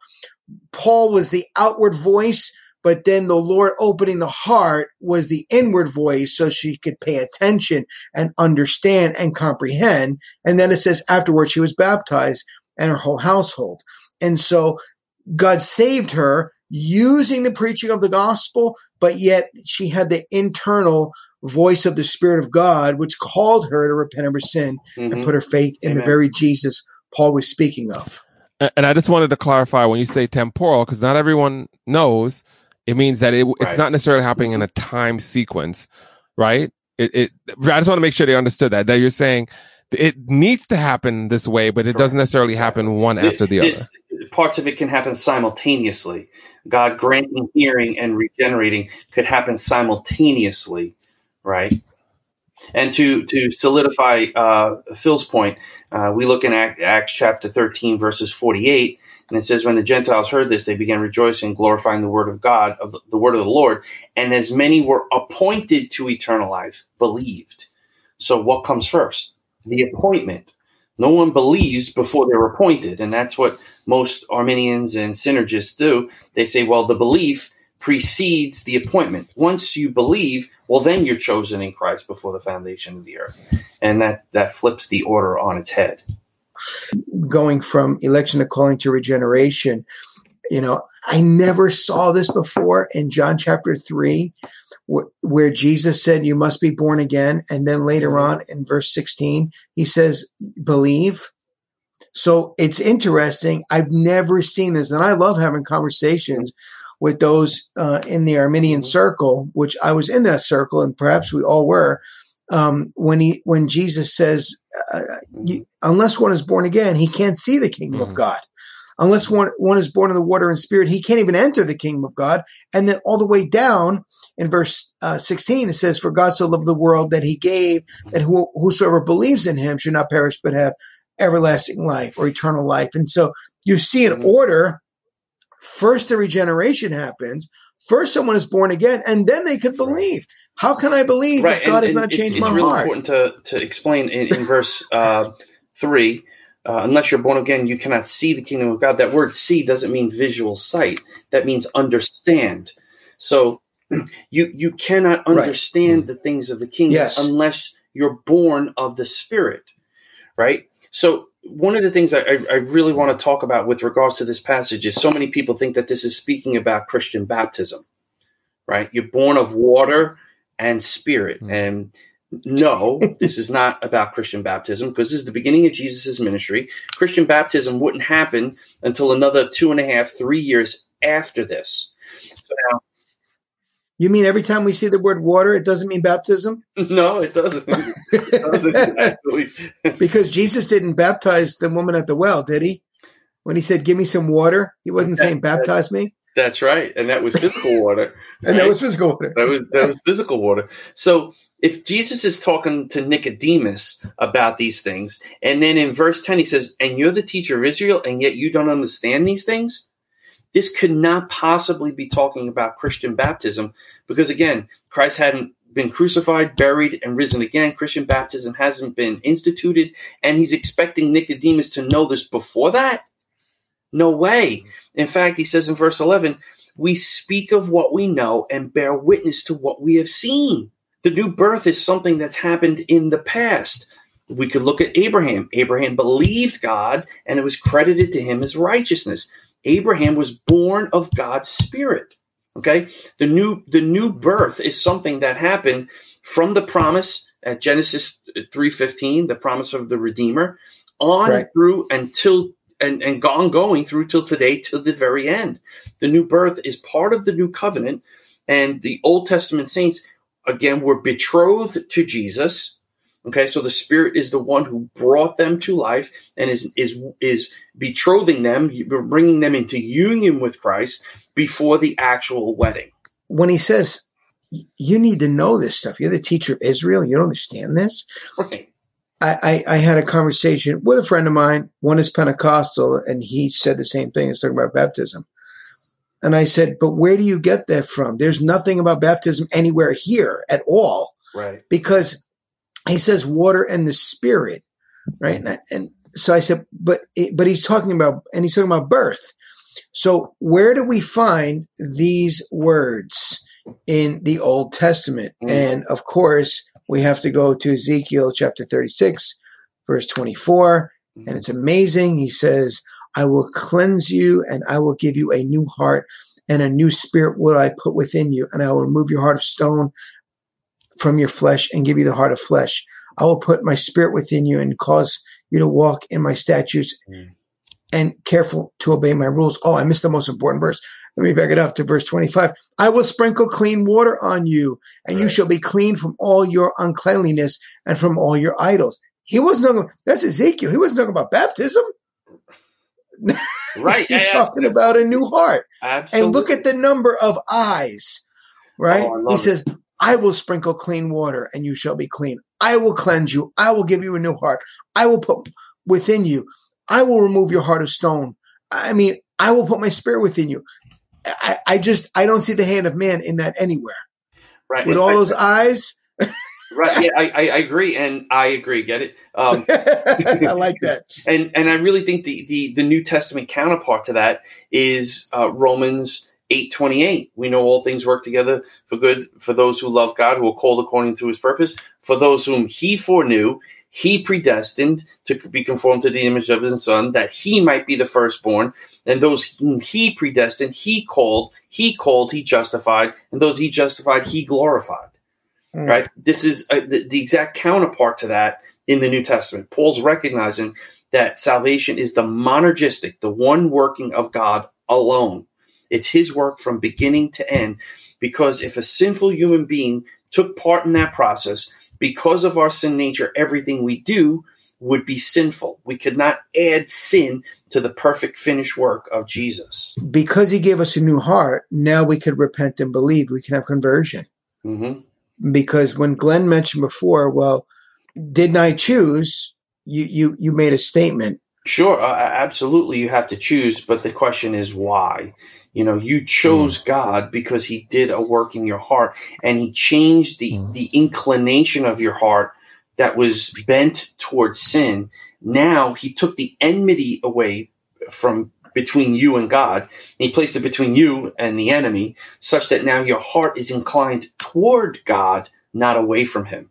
Paul was the outward voice, but then the Lord opening the heart was the inward voice so she could pay attention and understand and comprehend. And then it says afterwards she was baptized and her whole household. And so God saved her using the preaching of the gospel, but yet she had the internal voice of the Spirit of God, which called her to repent of her sin and Mhm. put her faith in the very Jesus Paul was speaking of. And I just wanted to clarify when you say temporal, because not everyone knows, it means that it, it's Right. not necessarily happening in a time sequence, right? It, it, I just want to make sure they understood that, that you're saying it needs to happen this way, but it doesn't necessarily happen one after the other. Parts of it can happen simultaneously. God granting hearing and regenerating could happen simultaneously, right? And to to solidify uh, Phil's point, uh, we look in Act, Acts chapter thirteen, verses forty-eight, and it says, "When the Gentiles heard this, they began rejoicing, glorifying the word of God, of the, the word of the Lord, and as many were appointed to eternal life, believed." So, what comes first? The appointment. No one believes before they're appointed, and that's what most Arminians and synergists do. They say, "Well, the belief." Precedes the appointment. Once you believe, well, then you're chosen in Christ before the foundation of the earth, and that that flips the order on its head. going from election to calling to regeneration. You know, I never saw this before in John chapter 3, wh- where Jesus said, You must be born again. And then later on in verse 16, he says, Believe. So it's interesting. I've never seen this. And I love having conversations with those uh, in the Arminian circle, which I was in that circle, and perhaps we all were. Um, when he, when Jesus says, uh, you, unless one is born again, he can't see the kingdom of Mhm. God. Unless one, one is born of the water and spirit, he can't even enter the kingdom of God. And then all the way down in verse uh, 16, it says, For God so loved the world that he gave that who, whosoever believes in him should not perish but have everlasting life or eternal life. And so you see an Mhm. order. First, the regeneration happens. First, someone is born again, and then they could believe. How can I believe if God has not it's- changed it's, my really heart? It's important to to explain in, in verse uh, three. Uh, unless you're born again, you cannot see the kingdom of God. That word "see" doesn't mean visual sight. That means understand. So You you cannot Right. understand the things of the kingdom Yes. unless you're born of the Spirit, right? So one of the things I, I really want to talk about with regards to this passage is so many people think that this is speaking about Christian baptism, right? You're born of water and spirit, Hmm. and no, this is not about Christian baptism because this is the beginning of Jesus' ministry. Christian baptism wouldn't happen until another two and a half, three years after this. So now, You mean every time we see the word water, it doesn't mean baptism? no, it doesn't. It doesn't because Jesus didn't baptize the woman at the well, did he? When he said, "Give me some water," he wasn't saying, "Baptize me," That's right, and that was physical water. and that was physical water. that was that was physical water. So if Jesus is talking to Nicodemus about these things, and then in verse ten he says, "And you're the teacher of Israel, and yet you don't understand these things," this could not possibly be talking about Christian baptism, because again, Christ hadn't been crucified, buried, and risen again. Christian baptism hasn't been instituted, and he's expecting Nicodemus to know this before that. No way. In fact, he says in verse 11, we speak of what we know and bear witness to what we have seen. The new birth is something that's happened in the past. We could look at Abraham. Abraham believed God and it was credited to him as righteousness. Abraham was born of God's spirit. Okay? The new the new birth is something that happened from the promise at Genesis 3:15, the promise of the redeemer, on Right. through until and, and gone going through till today till the very end. The new birth is part of the new covenant, and the Old Testament saints again were betrothed to Jesus. Okay, so the Spirit is the one who brought them to life and is is is betrothing them, bringing them into union with Christ before the actual wedding. When he says, "You need to know this stuff," you're the teacher of Israel. You don't understand this. Okay. I, I, I had a conversation with a friend of mine. One is Pentecostal, and he said the same thing. He's talking about baptism. And I said, But where do you get that from? There's nothing about baptism anywhere here at all. Right. Because he says water and the spirit, right? And, I- and so I said, But it, but he's talking about, and he's talking about birth. So where do we find these words in the Old Testament? Mm. And of course, we have to go to Ezekiel chapter 36, verse 24. And it's amazing. He says, I will cleanse you and I will give you a new heart and a new spirit will I put within you. And I will remove your heart of stone from your flesh and give you the heart of flesh. I will put my spirit within you and cause you to walk in my statutes Mm. and careful to obey my rules. Oh, I missed the most important verse. Let me back it up to verse 25. I will sprinkle clean water on you, and you shall be clean from all your uncleanliness and from all your idols. He wasn't talking, that's Ezekiel. He wasn't talking about baptism. Right. He's yeah, talking about a new heart. absolutely. And look at the number of eyes, right? Oh, he it. says, I will sprinkle clean water and you shall be clean. I will cleanse you. I will give you a new heart. I will put within you. I will remove your heart of stone. I mean, I will put my spirit within you. I, I just, I don't see the hand of man in that anywhere. right. With all those eyes, right. Yeah, I, I, I agree, and I agree. Get it? Um, I like that. and and I really think the the, the New Testament counterpart to that is uh, Romans eight twenty eight. We know all things work together for good for those who love God, who are called according to His purpose. For those whom He foreknew, He predestined to be conformed to the image of His Son, that He might be the firstborn. And those whom He predestined, He called. He called, He justified, and those He justified, He glorified Mm. right? This is uh, the, the exact counterpart to that in the New Testament. Paul's recognizing that salvation is the monergistic, the one working of God alone. It's his work from beginning to end. Because if a sinful human being took part in that process, because of our sin nature, everything we do would be sinful. We could not add sin to the perfect finished work of Jesus. Because he gave us a new heart, now we could repent and believe. We can have conversion. hmm because when Glenn mentioned before, well, didn't I choose? You you you made a statement. Sure, uh, absolutely, you have to choose, but the question is why. You know, you chose God because He did a work in your heart, and He changed the Mm. the inclination of your heart that was bent towards sin. Now He took the enmity away from between you and God. And he placed it between you and the enemy, such that now your heart is inclined toward God, not away from him.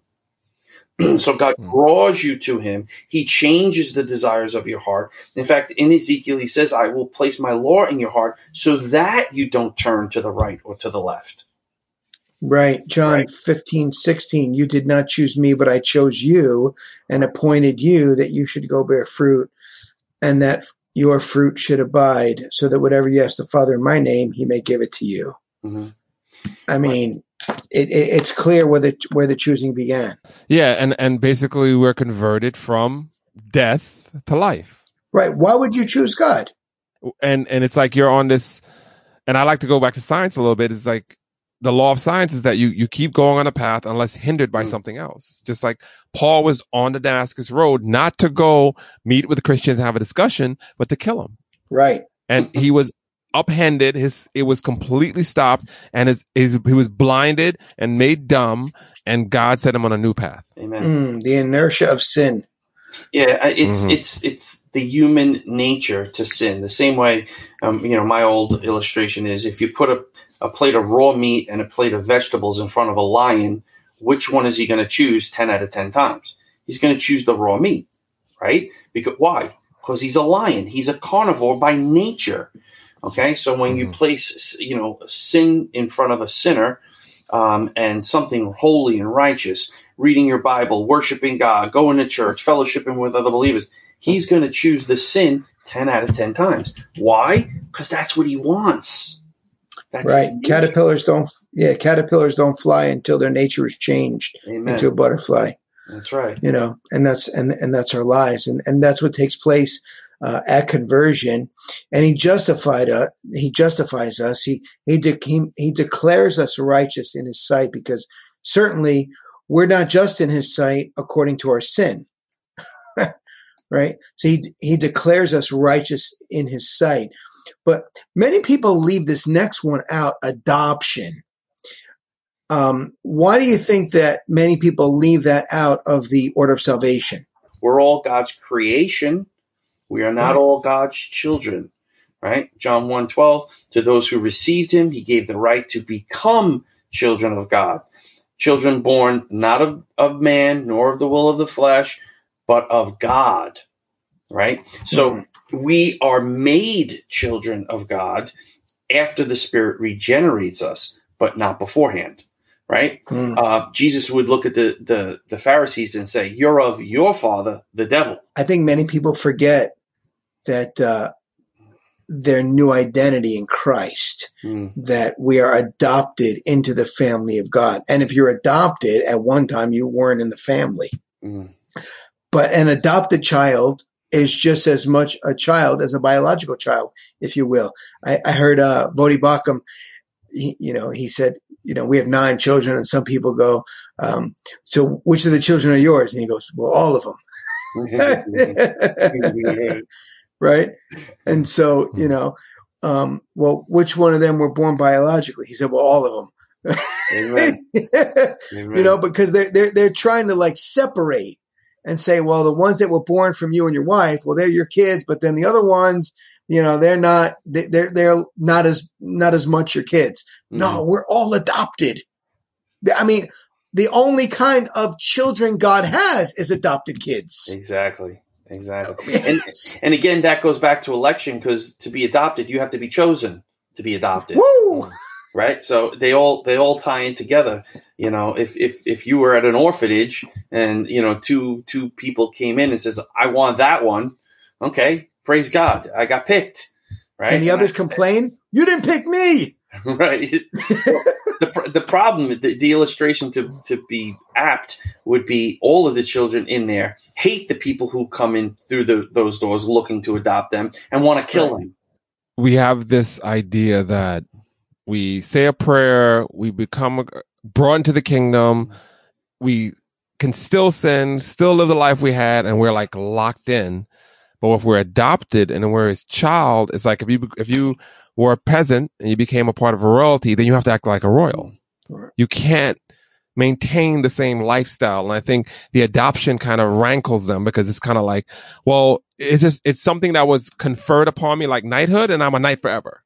so God draws you to him. He changes the desires of your heart. In fact, in Ezekiel, he says, I will place my law in your heart so that you don't turn to the right or to the left. Right. John Right. fifteen sixteen. You did not choose me, but I chose you and appointed you that you should go bear fruit and that your fruit should abide, so that whatever you ask the Father in my name, he may give it to you. Mhm. I mean, it, it, it's clear where the, where the choosing began. Yeah, and and basically we're converted from death to life. Right. Why would you choose God? and and it's like you're on this and i like to go back to science a little bit it's like the law of science is that you you keep going on a path unless hindered by Mm. something else just like paul was on the damascus road not to go meet with the christians and have a discussion but to kill them Right. and he was upended his it was completely stopped and his, his he was blinded and made dumb and god set him on a new path Amen. Mm, the inertia of sin. Yeah, I- it's Mhm. it's it's the human nature to sin. The same way, um, you know, my old illustration is if you put a, a plate of raw meat and a plate of vegetables in front of a lion, which one is he going to choose ten out of ten times? He's going to choose the raw meat, right? Because why? Because he's a lion. He's a carnivore by nature. Okay, so when you Mhm. place, you know, sin in front of a sinner, um, and something holy and righteous, reading your Bible, worshiping God, going to church, fellowshipping with other believers, he's going to choose the sin 10 out of 10 times. Why? Because that's what he wants. That's right. Caterpillars don't, yeah, caterpillars don't fly until their nature is changed Amen. into a butterfly. That's right. you know and that's and and that's our lives and and that's what takes place uh, at conversion and he justified us he justifies us he he, de- he he declares us righteous in his sight because certainly we're not just in his sight according to our sin right so he he declares us righteous in his sight but many people leave this next one out adoption um, why do you think that many people leave that out of the order of salvation? We're all God's creation. We are not Right. all God's children. Right? John 1 To those who received him, he gave the right to become children of God. Children born not of, of man, nor of the will of the flesh, but of God. Right? So Mhm. we are made children of God after the Spirit regenerates us, but not beforehand. Right? Mm. Uh, Jesus would look at the, the, the Pharisees and say, You're of your father, the devil. I think many people forget that uh, their new identity in Christ, Mm, that we are adopted into the family of God. And if you're adopted, at one time you weren't in the family. mm, But an adopted child is just as much a child as a biological child, if you will. I, I heard uh, Voddie Baucham, he, you know, he said, you know, we have nine children, and some people go, um, so which of the children are yours? And he goes, well, all of them. right? And so, you know, um, well, which one of them were born biologically? He said, well, all of them. Amen. you know, because they're, they're, they're trying to like separate and say, well, the ones that were born from you and your wife, well, they're your kids, but then the other ones, you know, they're not, they- they're, they're not as, not as much your kids. No, we're all adopted. I mean, the only kind of children God has is adopted kids. Exactly. Exactly. And and again, that goes back to election because to be adopted, you have to be chosen to be adopted. Woo! Um, right. So they all they all tie in together. You know, if if if you were at an orphanage and you know two two people came in and says, "I want that one," okay, praise God, I got picked. Right. And the others complain, you didn't pick me. right? the the problem, the, the illustration to to be apt would be all of the children in there hate the people who come in through the, those doors looking to adopt them and want to kill them. we have this idea that we say a prayer, we become brought into the kingdom, we can still sin, still live the life we had, and we're like locked in. But if we're adopted and we're his child, it's like if you if you were a peasant and you became a part of a royalty, then you have to act like a royal. Mm. Right. You can't maintain the same lifestyle. And I think the adoption kind of rankles them because it's kind of like, well, it's just, it's something that was conferred upon me like knighthood and I'm a knight forever.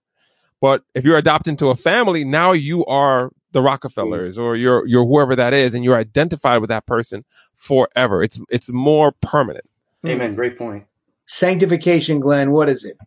But if you're adopted into a family, now you are the Rockefellers or you're, you're whoever that is and you're identified with that person forever. It's, it's more permanent. Amen. Mm. Great point. Sanctification, Glenn, what is it?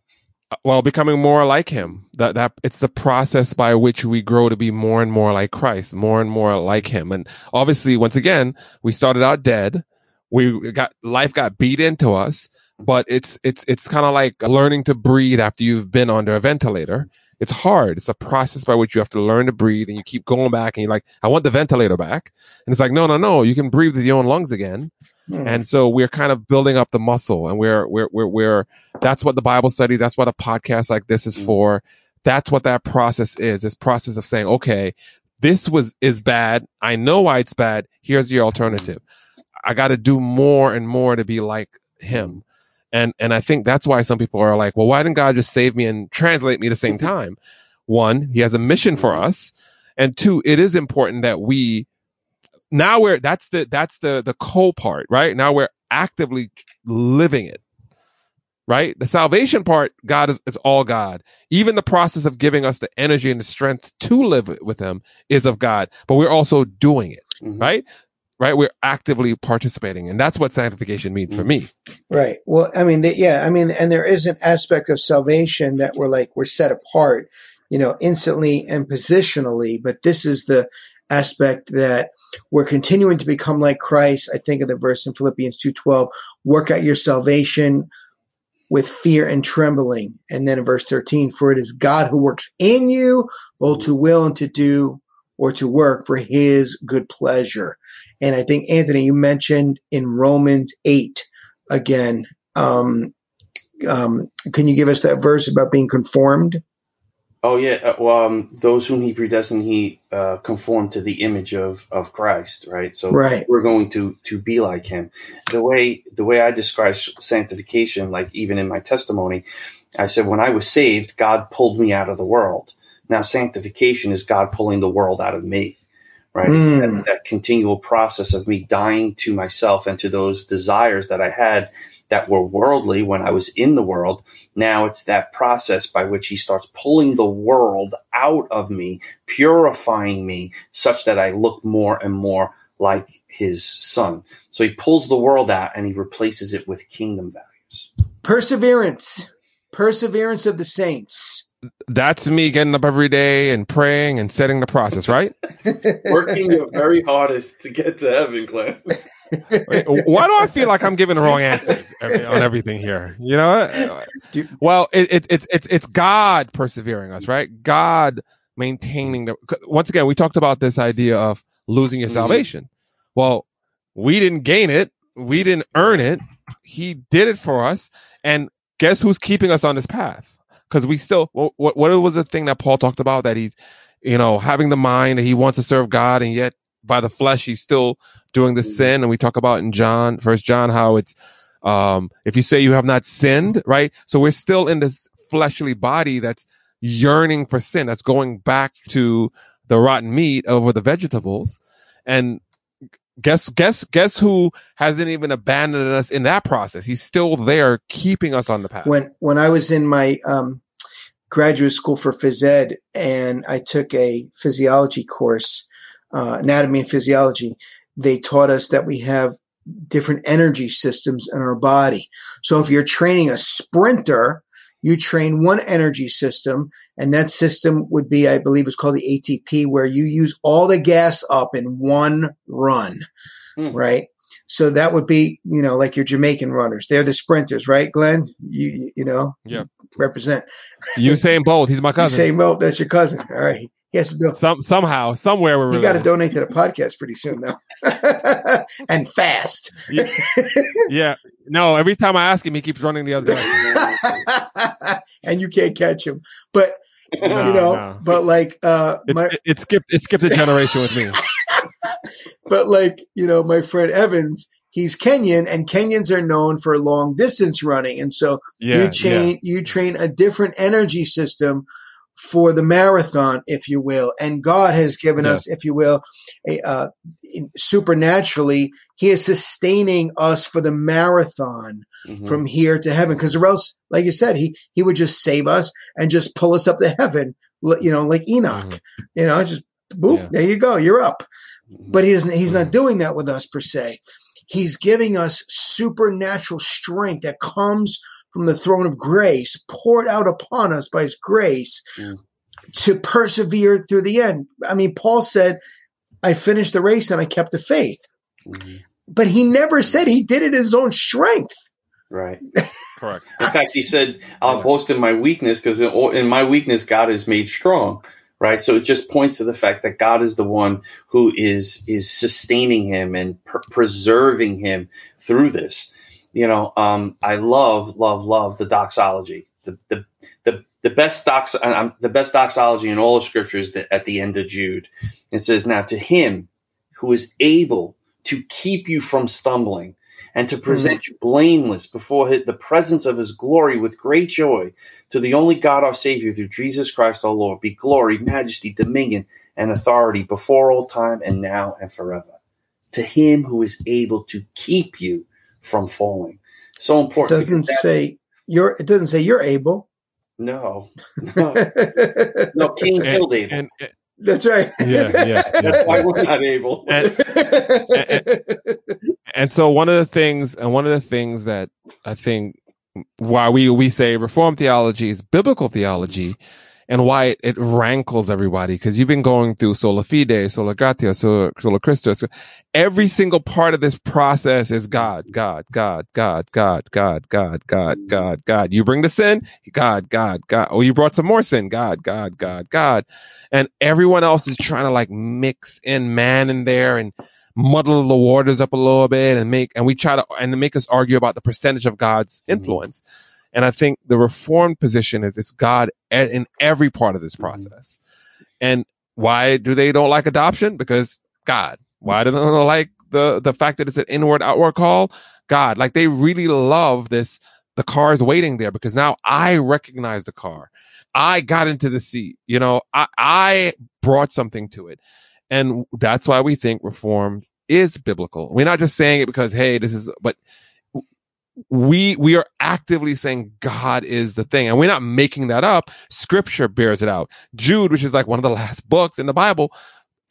Uh, well becoming more like him. That that it's the process by which we grow to be more and more like christ more and more like him. And obviously once again we started out dead. We got life got beat into us but it's it's it's kind of like learning to breathe after you've been under a ventilator it's hard. It's a process by which you have to learn to breathe and you keep going back and you're like i want the ventilator back. And it's like no no no. You can breathe with your own lungs again. Hmm. and so we're kind of building up the muscle and we're we're we're, we're that's what the bible study that's what a podcast like this is for. That's what that process is. This process of saying okay this was is bad. I know why it's bad. Here's your alternative. I got to do more and more to be like him and and i think that's why some people are like well why didn't god just save me and translate me at the same time? One he has a mission for us. And two it is important that we now we're that's the that's the the co part right? Now we're actively living it right? The salvation part god is it's all god. Even the process of giving us the energy and the strength to live with him is of god but we're also doing it Mhm. right right we're actively participating and that's what sanctification means for me Right. Well, I mean, the, yeah, I mean, and there is an aspect of salvation that we're like, we're set apart, you know, instantly and positionally, but this is the aspect that we're continuing to become like Christ. I think of the verse in Philippians 2.12, work out your salvation with fear and trembling. And then in verse 13, for it is God who works in you, both to will and to do or to work for his good pleasure. And I think, Anthony, you mentioned in Romans 8, again. Um, um, can you give us that verse about being conformed? Oh yeah, uh, well, um, those whom he predestined, he uh, conformed to the image of of Christ, right? So Right. we're going to to be like him. The way the way I describe sanctification, like even in my testimony, I said when I was saved, God pulled me out of the world. Now sanctification is God pulling the world out of me, right? Mm. That, that continual process of me dying to myself and to those desires that I had that were worldly when I was in the world. Now it's that process by which he starts pulling the world out of me, purifying me such that I look more and more like his son. So he pulls the world out and he replaces it with kingdom values. Perseverance. Perseverance of the saints. That's me getting up every day and praying and setting the process right Working your very hardest to get to heaven, Glenn. why do I feel like I'm giving the wrong answers on everything here? You know what? Well, it, it, it's it's it's God persevering us, right? God maintaining the. 'cause Once again, we talked about this idea of losing your Mhm. salvation. Well, we didn't gain it. We didn't earn it. He did it for us, and guess who's keeping us on this path? Because we still. What what what was the thing that Paul talked about that he's, you know, having the mind that he wants to serve God, and yet by the flesh he's still doing the sin? And we talk about in john first john how it's um if you say you have not sinned right? So we're still in this fleshly body that's yearning for sin that's going back to the rotten meat over the vegetables. And guess guess guess who hasn't even abandoned us in that process he's still there keeping us on the path When when I was in my um, graduate school for phys ed and I took a physiology course, uh, anatomy and physiology, they taught us that we have different energy systems in our body. So if you're training a sprinter, you train one energy system, and that system would be, I believe, it's called the ATP, where you use all the gas up in one run, Hmm. right? So that would be, you know, like your Jamaican runners. They're the sprinters, right, Glenn? You, you- you know, Yeah. represent. Usain Bolt he's my cousin say, well, that's your cousin. All right. He has to do. Some, somehow somewhere we're You got to donate to the podcast pretty soon, though, and fast. yeah. yeah no every time i ask him he keeps running the other way and you can't catch him. But No, you know, no. but like uh It, my it, it skipped it skipped a generation with me. but like, you know, my friend Evans, he's Kenyan and Kenyans are known for long distance running. And so Yeah, you train you train a different energy system for the marathon, if you will, and God has given Yeah. us, if you will, a, uh, in- supernaturally, He is sustaining us for the marathon Mhm. from here to heaven. Because or else, like you said, He He would just save us and just pull us up to heaven, you know, like Enoch. You know, just boop, Yeah. there you go, you're up. Mhm. But He doesn't. He's not doing that with us per se. He's giving us supernatural strength that comes from the throne of grace, poured out upon us by His grace Mm. to persevere through the end. I mean, Paul said, I finished the race and I kept the faith. Mhm. But he never said he did it in his own strength. Right. Correct. In fact, he said, "I'll Yeah. boast in my weakness because in, in my weakness, God is made strong." Right. So it just points to the fact that God is the one who is is sustaining him and per- preserving him through this. You know, um, I love, love, love the doxology. The the the the best dox um, the best doxology in all of Scripture is the, at the end of Jude. It says, "Now to him who is able to keep you from stumbling." and to present you blameless before the presence of his glory with great joy. To the only God our Savior through Jesus Christ our Lord be glory, majesty, dominion, and authority before all time and now and forever. To him who is able to keep you from falling. So It important. doesn't that- say you're it doesn't say you're able. no, no, no. Cain killed Abel. And, and- That's right. Yeah, yeah, yeah. That's why we're not able. and, and so one of the things and one of the things that I think why we we say reform theology is biblical theology and why it, it rankles everybody because you've been going through sola fide, sola gratia, sola, sola Christus. Every single part of this process is God, God, God, God, God, God, God, God, God, God. You bring the sin, God, God, God. Oh, you brought some more sin, God, God, God, God. And everyone else is trying to like mix in man in there and muddle the waters up a little bit and make and we try to and make us argue about the percentage of God's Mhm. influence. And I think the reformed position is it's God in every part of this Mhm. process. And why do they don't like adoption? Because God. Why do they don't like the the fact that it's an inward outward call? God. Like they really love this. The car is waiting there because now I recognize the car. I got into the seat. You know, I, I brought something to it. And that's why we think reform is biblical. We're not just saying it because, hey, this is, but we, we are actively saying God is the thing. And we're not making that up. Scripture bears it out. Jude, which is like one of the last books in the Bible,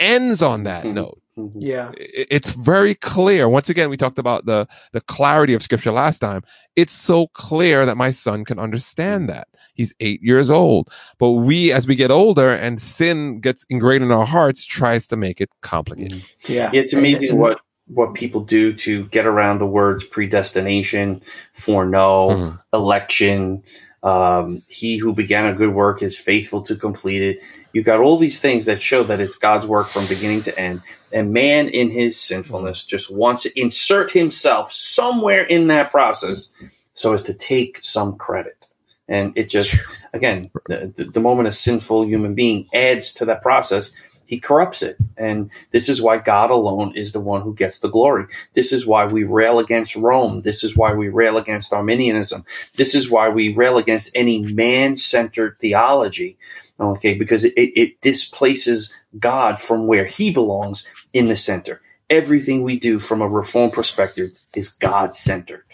ends on that Mhm. note. Mhm. yeah. I- It's very clear. Once again, we talked about the, the clarity of scripture last time. It's so clear that my son can understand that. He's eight years old. But we, as we get older and sin gets ingrained in our hearts, tries to make it complicated. Yeah. It's amazing what what people do to get around the words predestination, foreknow, Mhm. election. Um, he who began a good work is faithful to complete it. You've got all these things that show that it's God's work from beginning to end. And man, in his sinfulness, just wants to insert himself somewhere in that process so as to take some credit. And it just, again, the, the, the moment a sinful human being adds to that process, he corrupts it. And this is why God alone is the one who gets the glory. This is why we rail against Rome. This is why we rail against Arminianism. This is why we rail against any man centered theology. Okay, because it, it, it displaces God from where he belongs in the center. Everything we do from a reform perspective is God centered.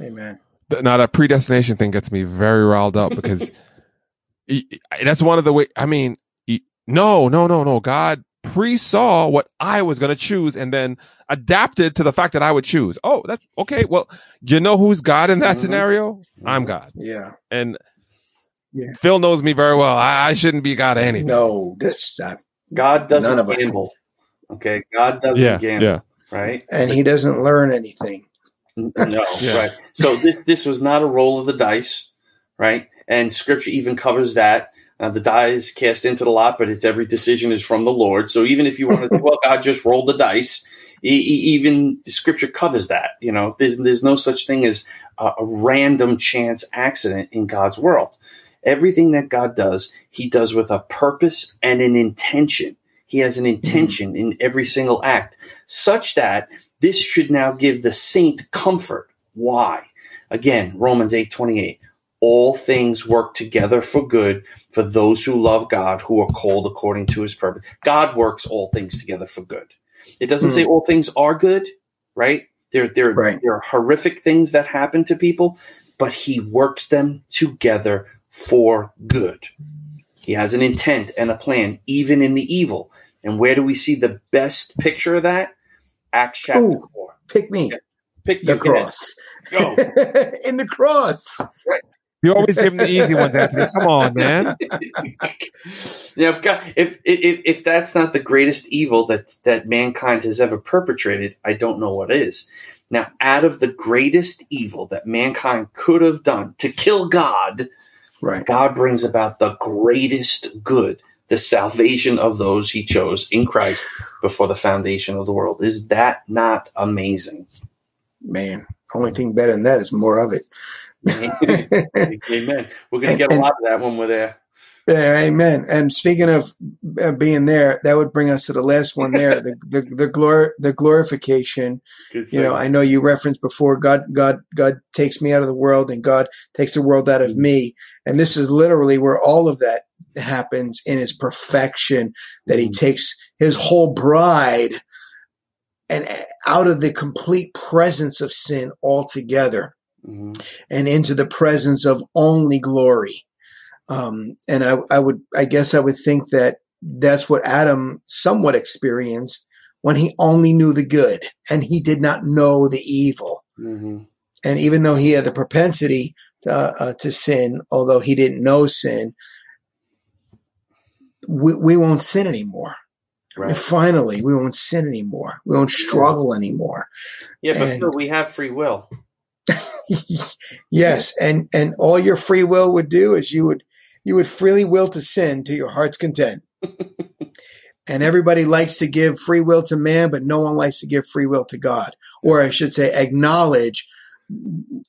Amen. Now that predestination thing gets me very riled up because y- y- that's one of the way. I mean, y- no, no, no, no. God pre-saw what I was going to choose and then adapted to the fact that I would choose. Oh, that's okay. Well, you know who's God in that Mhm. scenario? I'm God. Yeah. And Yeah. Phil knows me very well. I, I shouldn't be God of anything. No, that's not. God doesn't None of us. gamble. Okay, God doesn't Yeah, gamble. yeah. Right? And he doesn't learn anything. No, Yeah. right. So this this was not a roll of the dice, right? And Scripture even covers that. Uh, the die is cast into the lot, but it's every decision is from the Lord. So even if you want to say, well, God just rolled the dice, e- even Scripture covers that. You know, there's there's no such thing as a, a random chance accident in God's world. Everything that God does, He does with a purpose and an intention. He has an intention in every single act, such that this should now give the saint comfort. Why? Again, Romans eight twenty eight. All things work together for good for those who love God, who are called according to his purpose. God works all things together for good. It doesn't Hmm. say all things are good, right? There, there, Right. there are horrific things that happen to people, but he works them together for good. He has an intent and a plan, even in the evil. And where do we see the best picture of that? Acts chapter Ooh. 4. Pick me. Pick The you, go ahead. cross. Go. In the cross. You always give him the easy ones, Anthony. Come on, man. Yeah, if, God, if if if that's not the greatest evil that that mankind has ever perpetrated, I don't know what is. Now, out of the greatest evil that mankind could have done to kill God, Right. God brings about the greatest good, the salvation of those He chose in Christ before the foundation of the world. Is that not amazing? Man. Only thing better than that is more of it. Amen. We're going to get a lot of that when we're there. Yeah, amen. And speaking of being there, that would bring us to the last one there, the the the, glor- the glorification. You know. I know you referenced before God God God takes me out of the world and God takes the world out of me. And this is literally where all of that happens in his perfection that he takes his whole bride and uh, out of the complete presence of sin altogether Mhm. and into the presence of only glory. Um, and I, I would, I guess I would think that that's what Adam somewhat experienced when he only knew the good and he did not know the evil. Mhm. And even though he had the propensity to, uh, to sin, although he didn't know sin, we, we won't sin anymore. Right. Finally, we won't sin anymore. We won't struggle anymore. Yeah, but And- Phil, we have free will. yes, and and all your free will would do is you would you would freely will to sin to your heart's content. and everybody likes to give free will to man, but no one likes to give free will to God, or I should say, acknowledge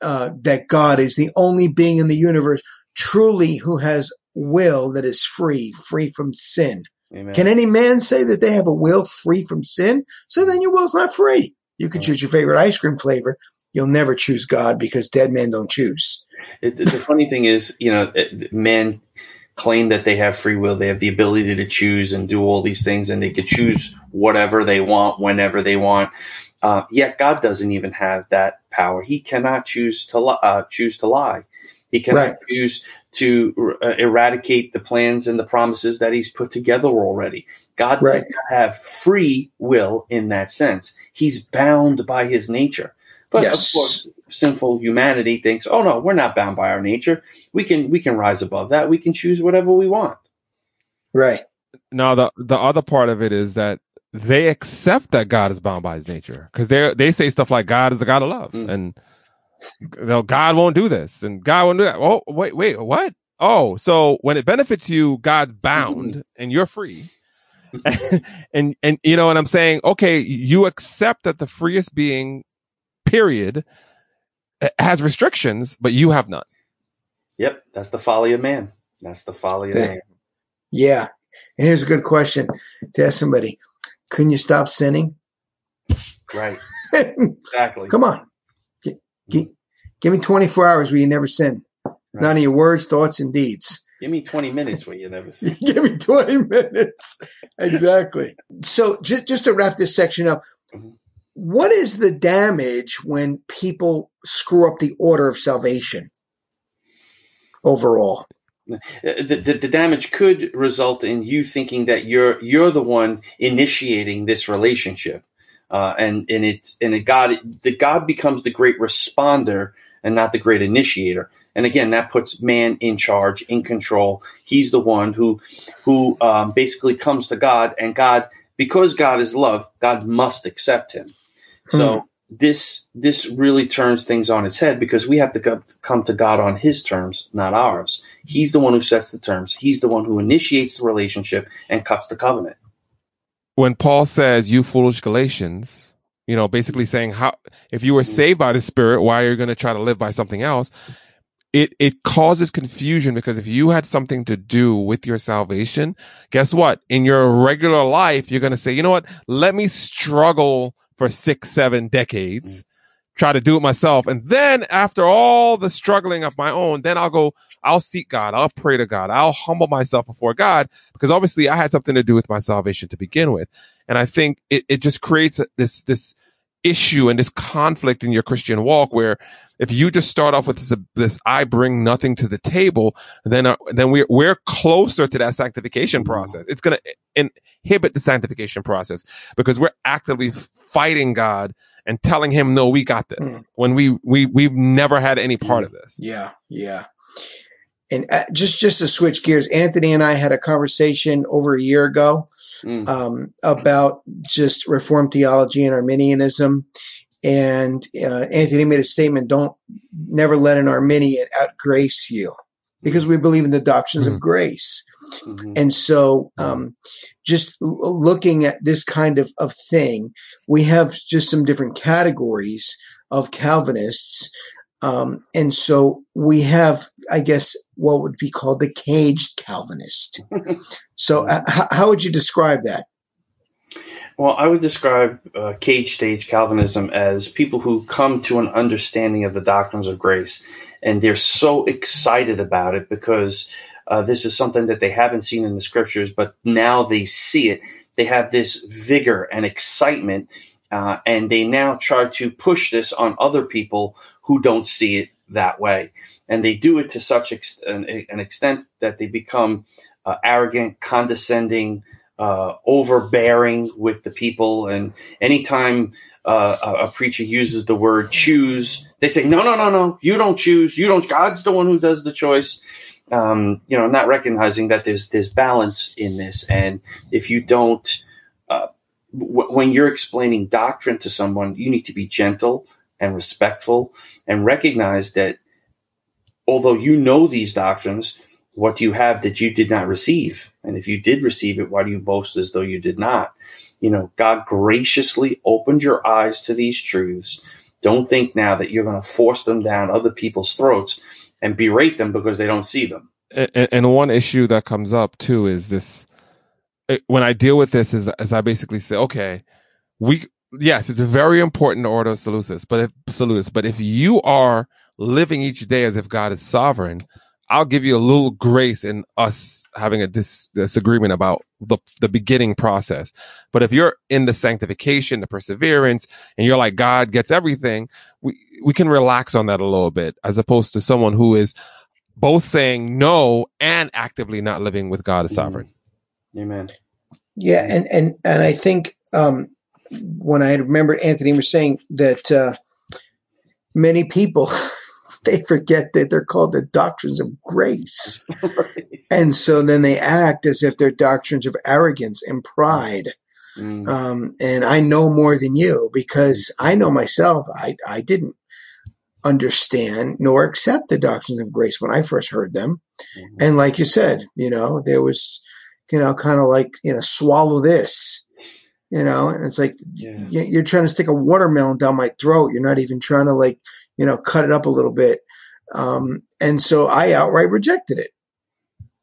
uh, that God is the only being in the universe truly who has will that is free, free from sin. Amen. Can any man say that they have a will free from sin? So then your will's not free. You can choose your favorite ice cream flavor. You'll never choose God because dead men don't choose. It, the funny thing is, you know, men claim that they have free will. They have the ability to choose and do all these things, and they could choose whatever they want whenever they want. Uh, yet God doesn't even have that power. He cannot choose to li- uh, choose to lie. He cannot Right. choose to uh, eradicate the plans and the promises that He's put together already. God does not have free will in that sense. He's bound by His nature. But Yes. of course, sinful humanity thinks, "Oh no, we're not bound by our nature. We can we can rise above that. We can choose whatever we want." Right. Now the the other part of it is that they accept that God is bound by His nature because they they say stuff like God is a God of love Mm. and you know, God won't do this and God won't do that. Oh wait wait what? Oh so when it benefits you, God's bound and you're free. and and you know what I'm saying? Okay, you accept that the freest being, period, eh, has restrictions, but you have none. Yep, that's the folly of man. That's the folly of Yeah. man. Yeah. And here's a good question to ask somebody. Couldn't you stop sinning? Right. Exactly. Come on. Gi- gi- give me 24 hours where you never sin. None of your words, thoughts, and deeds. Give me 20 minutes where you never see. Give me 20 minutes. Exactly. So just, just to wrap this section up, Mhm. What is the damage when people screw up the order of salvation overall? The, the, the damage could result in you thinking that you're you're the one initiating this relationship, uh, and and it's and it God the God becomes the great responder and not the great initiator. And again, that puts man in charge, in control. He's the one who who um, basically comes to God, and God because God is love, God must accept him. Hmm. So this this really turns things on its head because we have to come, come to God on His terms, not ours. He's the one who sets the terms. He's the one who initiates the relationship and cuts the covenant. when Paul says, "You foolish Galatians," you know, basically saying, "How if you were saved by the Spirit, why are you going to try to live by something else?" It it causes confusion because if you had something to do with your salvation, guess what? In your regular life, you're going to say, "You know what? Let me struggle for six, seven decades mm. try to do it myself. And then after all the struggling of my own, then I'll go, I'll seek God. I'll pray to God. I'll humble myself before God because obviously I had something to do with my salvation to begin with. And I think it, it just creates this, this issue and this conflict in your Christian walk where if you just start off with this, this I bring nothing to the table, then, uh, then we're, we're closer to that sanctification process. It's going to inhibit the sanctification process because we're actively fighting God and telling him, no, we got this Mm. when we, we, we've never had any part of this. Yeah, yeah. And uh, just just to switch gears, Anthony and I had a conversation over a year ago Mm. um, about just Reformed theology and Arminianism. And uh, Anthony made a statement: "Don't never let an Arminian outgrace you, because we believe in the doctrines of Mhm. grace." Mhm. And so, um, just l- looking at this kind of, of thing, we have just some different categories of Calvinists. Um, and so we have, I guess, what would be called the caged Calvinist. so, uh, h- how would you describe that? Well, I would describe uh, cage stage Calvinism as people who come to an understanding of the doctrines of grace, and they're so excited about it because uh, this is something that they haven't seen in the scriptures, but now they see it. They have this vigor and excitement, uh, and they now try to push this on other people who don't see it that way. And they do it to such ex- an, an extent that they become uh, arrogant, condescending, uh, overbearing with the people. And anytime uh, a, preacher uses the word choose, they say, no, no, no, no, you don't choose. You don't. God's the one who does the choice. Um, you know, not recognizing that there's there's balance in this, and if you don't, uh, w- when you're explaining doctrine to someone, you need to be gentle and respectful, and recognize that although you know these doctrines, what do you have that you did not receive? And if you did receive it, why do you boast as though you did not? You know, God graciously opened your eyes to these truths. Don't think now that you're going to force them down other people's throats and berate them because they don't see them. and, and one issue that comes up too is this when i deal with this is as i basically say okay we yes it's very important to ordo salutis but if but if you are living each day as if god is sovereign i'll give you a little grace in us having a dis- disagreement about the, the beginning process but if you're in the sanctification the perseverance and you're like god gets everything we we can relax on that a little bit as opposed to someone who is both saying no and actively not living with God as sovereign. Amen. Yeah, and and and I think um, when I remembered Anthony was saying that uh, many people they forget that they're called the doctrines of grace, and so then they act as if they're doctrines of arrogance and pride. Mm. Um, and I know more than you because I know myself. I I didn't understand nor accept the doctrines of grace when I first heard them. Mhm. And like you said, you know, there was, you know, kind of like, you know, swallow this, you know, and it's like, Yeah. you're trying to stick a watermelon down my throat. You're not even trying to like, you know, cut it up a little bit. Um, and so I outright rejected it.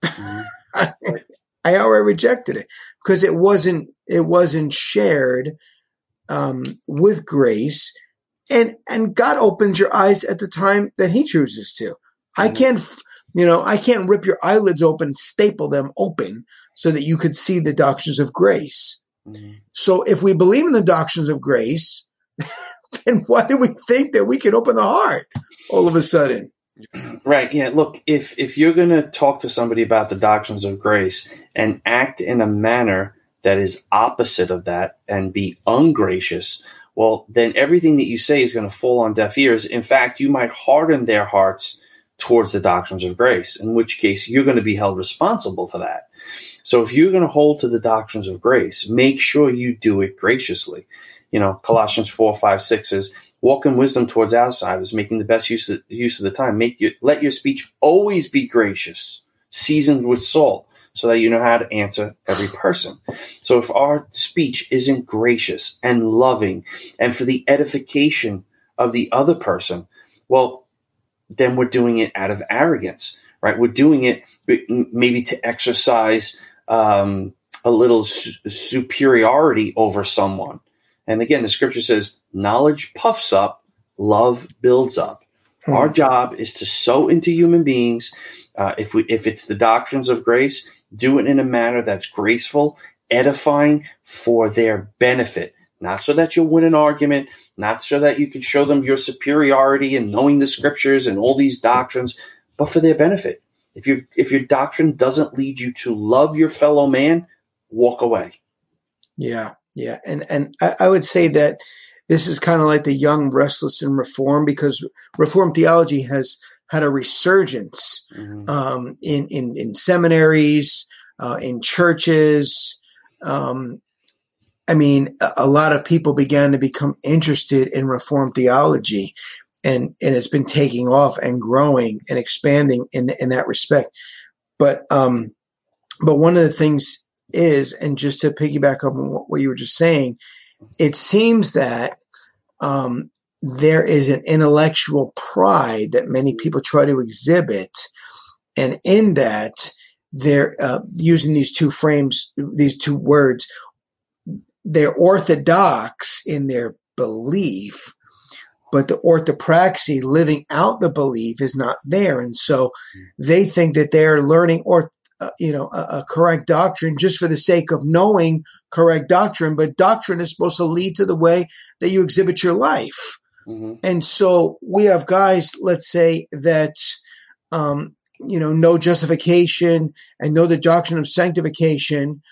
I outright rejected it because it wasn't, it wasn't shared, um, with grace. And, and God opens your eyes at the time that he chooses to. I Mhm. can't, you know, I can't rip your eyelids open, and staple them open so that you could see the doctrines of grace. Mhm. So if we believe in the doctrines of grace, then why do we think that we can open the heart all of a sudden? Right. Yeah. Look, if if you're going to talk to somebody about the doctrines of grace and act in a manner that is opposite of that and be ungracious, well, then everything that you say is going to fall on deaf ears. In fact, you might harden their hearts towards the doctrines of grace, in which case you're going to be held responsible for that. So if you're going to hold to the doctrines of grace, make sure you do it graciously. You know, Colossians 4, 5, 6 says, walk in wisdom towards outsiders, making the best use of, use of the time. Make your, let your speech always be gracious, seasoned with salt, so that you know how to answer every person. So if our speech isn't gracious and loving and for the edification of the other person, well, then we're doing it out of arrogance, right? We're doing it maybe to exercise um, a little su- superiority over someone. And again, the scripture says, knowledge puffs up, love builds up. Hmm. Our job is to sow into human beings. Uh, if we, if it's the doctrines of grace, do it in a manner that's graceful, edifying for their benefit, not so that you'll win an argument, not so that you can show them your superiority and knowing the scriptures and all these doctrines, but for their benefit. If your if your doctrine doesn't lead you to love your fellow man, walk away. Yeah, yeah, and and I, I would say that this is kind of like the young, restless, and reform because reform theology has had a resurgence um, in, in in seminaries, uh, in churches. Um, I mean, a, a lot of people began to become interested in reform theology, and and it's been taking off and growing and expanding in in that respect. But um, but one of the things is, and just to piggyback up on what, what you were just saying, it seems that um, there is an intellectual pride that many people try to exhibit, and in that they're uh, using these two frames, these two words. They're orthodox in their belief, but the orthopraxy, living out the belief, is not there, and so they think that they're learning or uh, you know a, a correct doctrine just for the sake of knowing correct doctrine. But doctrine is supposed to lead to the way that you exhibit your life. And so we have guys, let's say that, um, you know, know justification and know the doctrine of sanctification,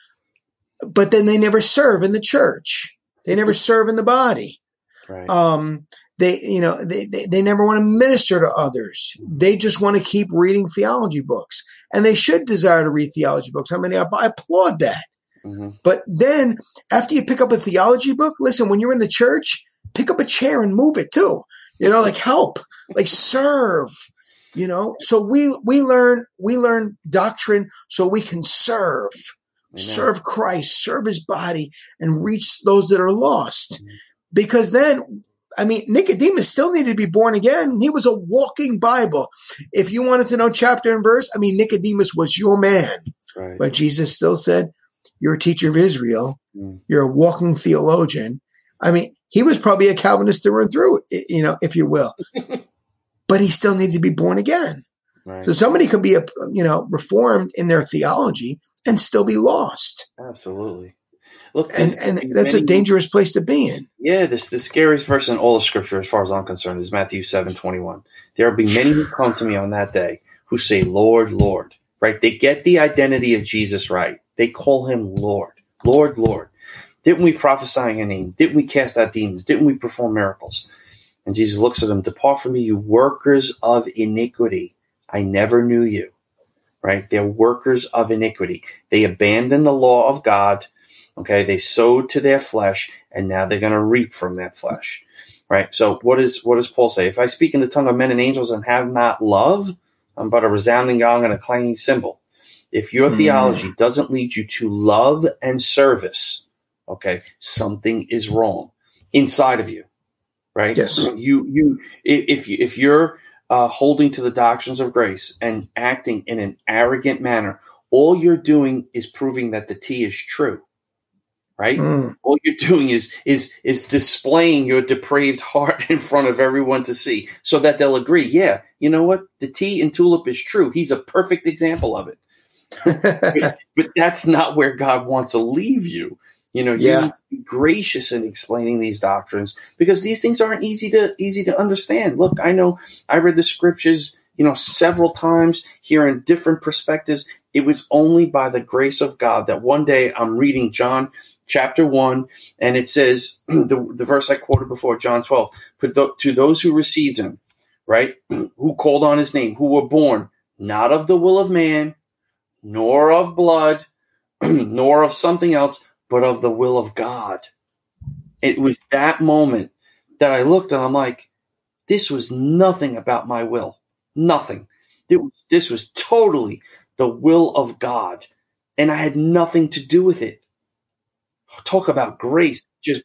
but then they never serve in the church. They never serve in the body. Right. Um, they, you know, they, they, they never want to minister to others. They just want to keep reading theology books and they should desire to read theology books. I mean, I, I applaud that. Mm-hmm. But then after you pick up a theology book, listen, when you're in the church, pick up a chair and move it too. You know, like help, like serve. You know, so we we learn we learn doctrine so we can serve, serve Christ, serve His body, and reach those that are lost. Mm-hmm. Because then, I mean, Nicodemus still needed to be born again. He was a walking Bible. If you wanted to know chapter and verse, I mean, Nicodemus was your man. Right. But Jesus still said, "You're a teacher of Israel. Mm. You're a walking theologian." I mean, he was probably a Calvinist through and through, you know, if you will. but he still needed to be born again. Right. So somebody could be a you know reformed in their theology and still be lost, Absolutely. Look, and and that's a dangerous place to be in. Yeah, this the scariest verse in all of Scripture, as far as I'm concerned, is Matthew seven twenty one. There will be many who come to me on that day who say, "Lord, Lord." Right? They get the identity of Jesus right. They call him Lord, Lord, Lord. Didn't we prophesy in your name? Didn't we cast out demons? Didn't we perform miracles? And Jesus looks at them, Depart from me, you workers of iniquity. I never knew you. Right? They're workers of iniquity. They abandon the law of God. Okay. They sowed to their flesh, and now they're going to reap from that flesh. Right? So what is what does Paul say? If I speak in the tongue of men and angels and have not love, I'm but a resounding gong and a clanging cymbal. If your theology doesn't lead you to love and service, okay, something is wrong inside of you, right? Yes. You you if you if you're uh, holding to the doctrines of grace and acting in an arrogant manner, all you're doing is proving that the T is true, right? Mm. All you're doing is is is displaying your depraved heart in front of everyone to see, so that they'll agree. Yeah, you know what? The T and tulip is true. He's a perfect example of it but, but that's not where God wants to leave you. You know, you Yeah. need to be gracious in explaining these doctrines because these things aren't easy to easy to understand. Look, I know I read the scriptures, you know, several times, hearing different perspectives. It was only by the grace of God that one day I'm reading John chapter one, and it says the, the verse I quoted before, John 12, "But tho- to those who received him, right, who called on his name, who were born not of the will of man, nor of blood, nor of something else, but of the will of God. It was that moment that I looked and I'm like, this was nothing about my will. Nothing. Was, this was totally the will of God. And I had nothing to do with it. Talk about grace. Just,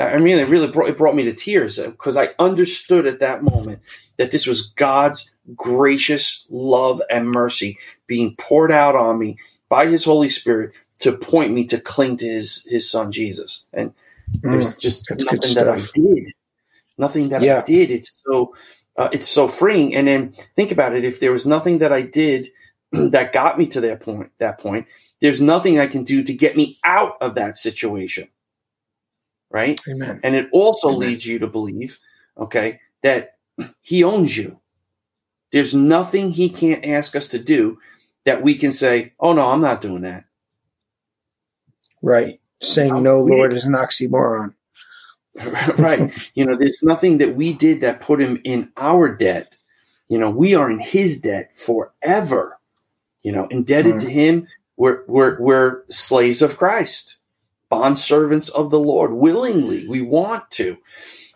I mean, it really brought, it brought me to tears because I understood at that moment that this was God's gracious love and mercy being poured out on me by his Holy Spirit to point me to cling to his his son Jesus. And there's Mm, just nothing that I did. nothing that Yeah. I did. It's so uh, it's so freeing. And then think about it: if there was nothing that I did that got me to that point, that point, there's nothing I can do to get me out of that situation, right? Amen. And it also Amen. leads you to believe, okay, that he owns you. There's nothing he can't ask us to do that we can say, "Oh no, I'm not doing that." Right. Saying I'm- no, Lord, is an oxymoron. right. You know, there's nothing that we did that put him in our debt. You know, we are in his debt forever. You know, indebted Mm. to him. We're, we're, we're slaves of Christ, bond servants of the Lord, willingly. We want to.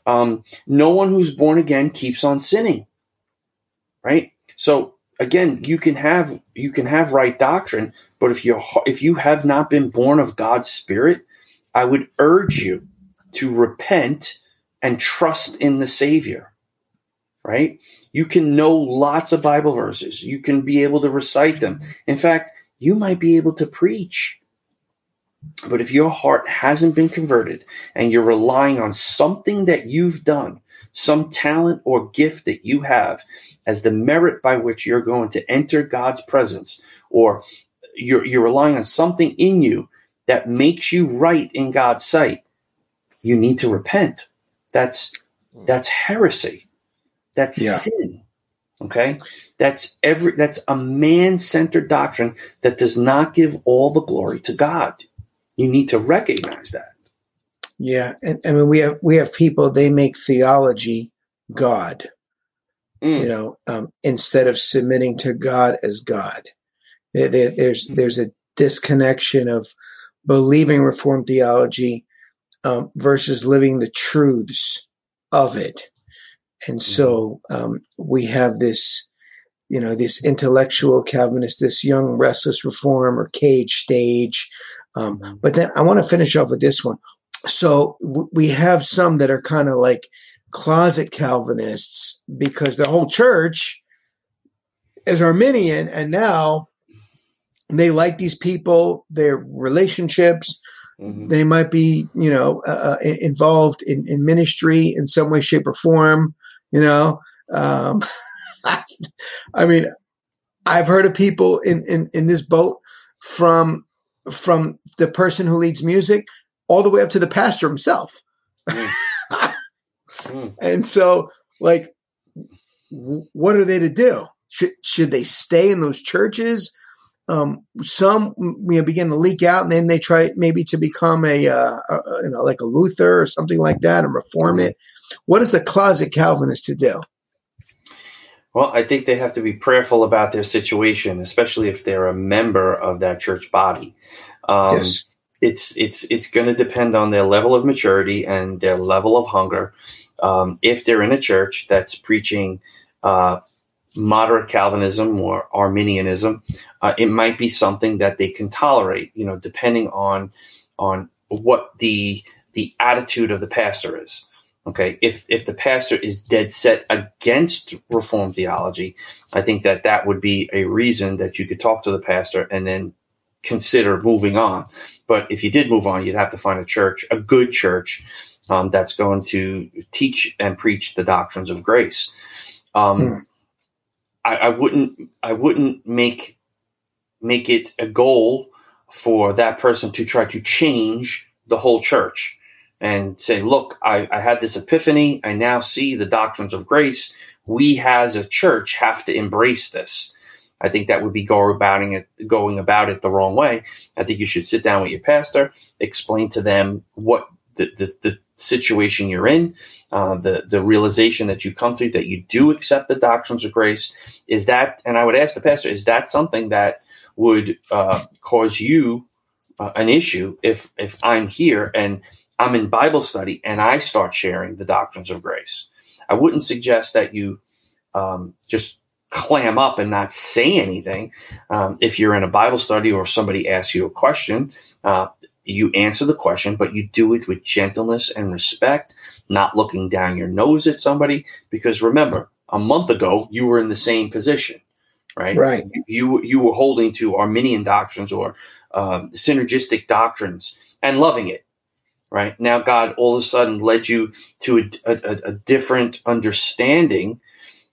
Um, no one who's born again keeps on sinning. Right? So again, you can have you can have right doctrine, but if you if you have not been born of God's spirit, I would urge you to repent and trust in the Savior. Right? You can know lots of Bible verses. You can be able to recite them. In fact, you might be able to preach. But if your heart hasn't been converted and you're relying on something that you've done, some talent or gift that you have as the merit by which you're going to enter God's presence, or you're, you're relying on something in you that makes you right in God's sight, you need to repent. That's hmm. that's heresy. That's Yeah. sin. Okay? That's every that's a man-centered doctrine that does not give all the glory to God. You need to recognize that. Yeah, and I mean we have we have people they make theology God, Mm. you know, um, instead of submitting to God as God. There- there- there's there's a disconnection of believing Reformed theology um, versus living the truths of it, and so um, we have this, you know, this intellectual Calvinist, this young restless reformer cage stage. Um, but then I want to finish off with this one. So w- we have some that are kind of like closet Calvinists because the whole church is Arminian, and now they like these people, their relationships. Mhm. They might be, you know, uh, uh, involved in, in ministry in some way, shape, or form. You know, um, I mean, I've heard of people in, in, in this boat from from the person who leads music all the way up to the pastor himself. Mm. Mm. And so, like, w- what are they to do? Should should they stay in those churches? Um, some you know, begin to leak out, and then they try maybe to become a, uh, a you know like a Luther or something like that, and reform it. What is the closet Calvinist to do? Well, I think they have to be prayerful about their situation, especially if they're a member of that church body. Um, yes, it's it's it's going to depend on their level of maturity and their level of hunger. Um, if they're in a church that's preaching uh, moderate Calvinism or Arminianism, uh, it might be something that they can tolerate. You know, depending on on what the the attitude of the pastor is. Okay, if if the pastor is dead set against Reformed theology, I think that that would be a reason that you could talk to the pastor and then consider moving on. But if you did move on, you'd have to find a church, a good church, um, that's going to teach and preach the doctrines of grace. Um, Hmm. I, I wouldn't, I wouldn't make make it a goal for that person to try to change the whole church and say, "Look, I, I had this epiphany. I now see the doctrines of grace. We, as a church, have to embrace this." I think that would be go about it, going about it the wrong way. I think you should sit down with your pastor, explain to them what the, the, the situation you're in, uh, the the realization that you come to that you do accept the doctrines of grace. Is that, and I would ask the pastor, is that something that would uh, cause you uh, an issue if if I'm here and I'm in Bible study and I start sharing the doctrines of grace? I wouldn't suggest that you um, just clam up and not say anything. Um, if you're in a Bible study or somebody asks you a question, uh, you answer the question, but you do it with gentleness and respect, not looking down your nose at somebody. Because remember, a month ago you were in the same position, right? Right. You you were holding to Arminian doctrines or uh, synergistic doctrines and loving it. right? Now God all of a sudden led you to a, a, a different understanding.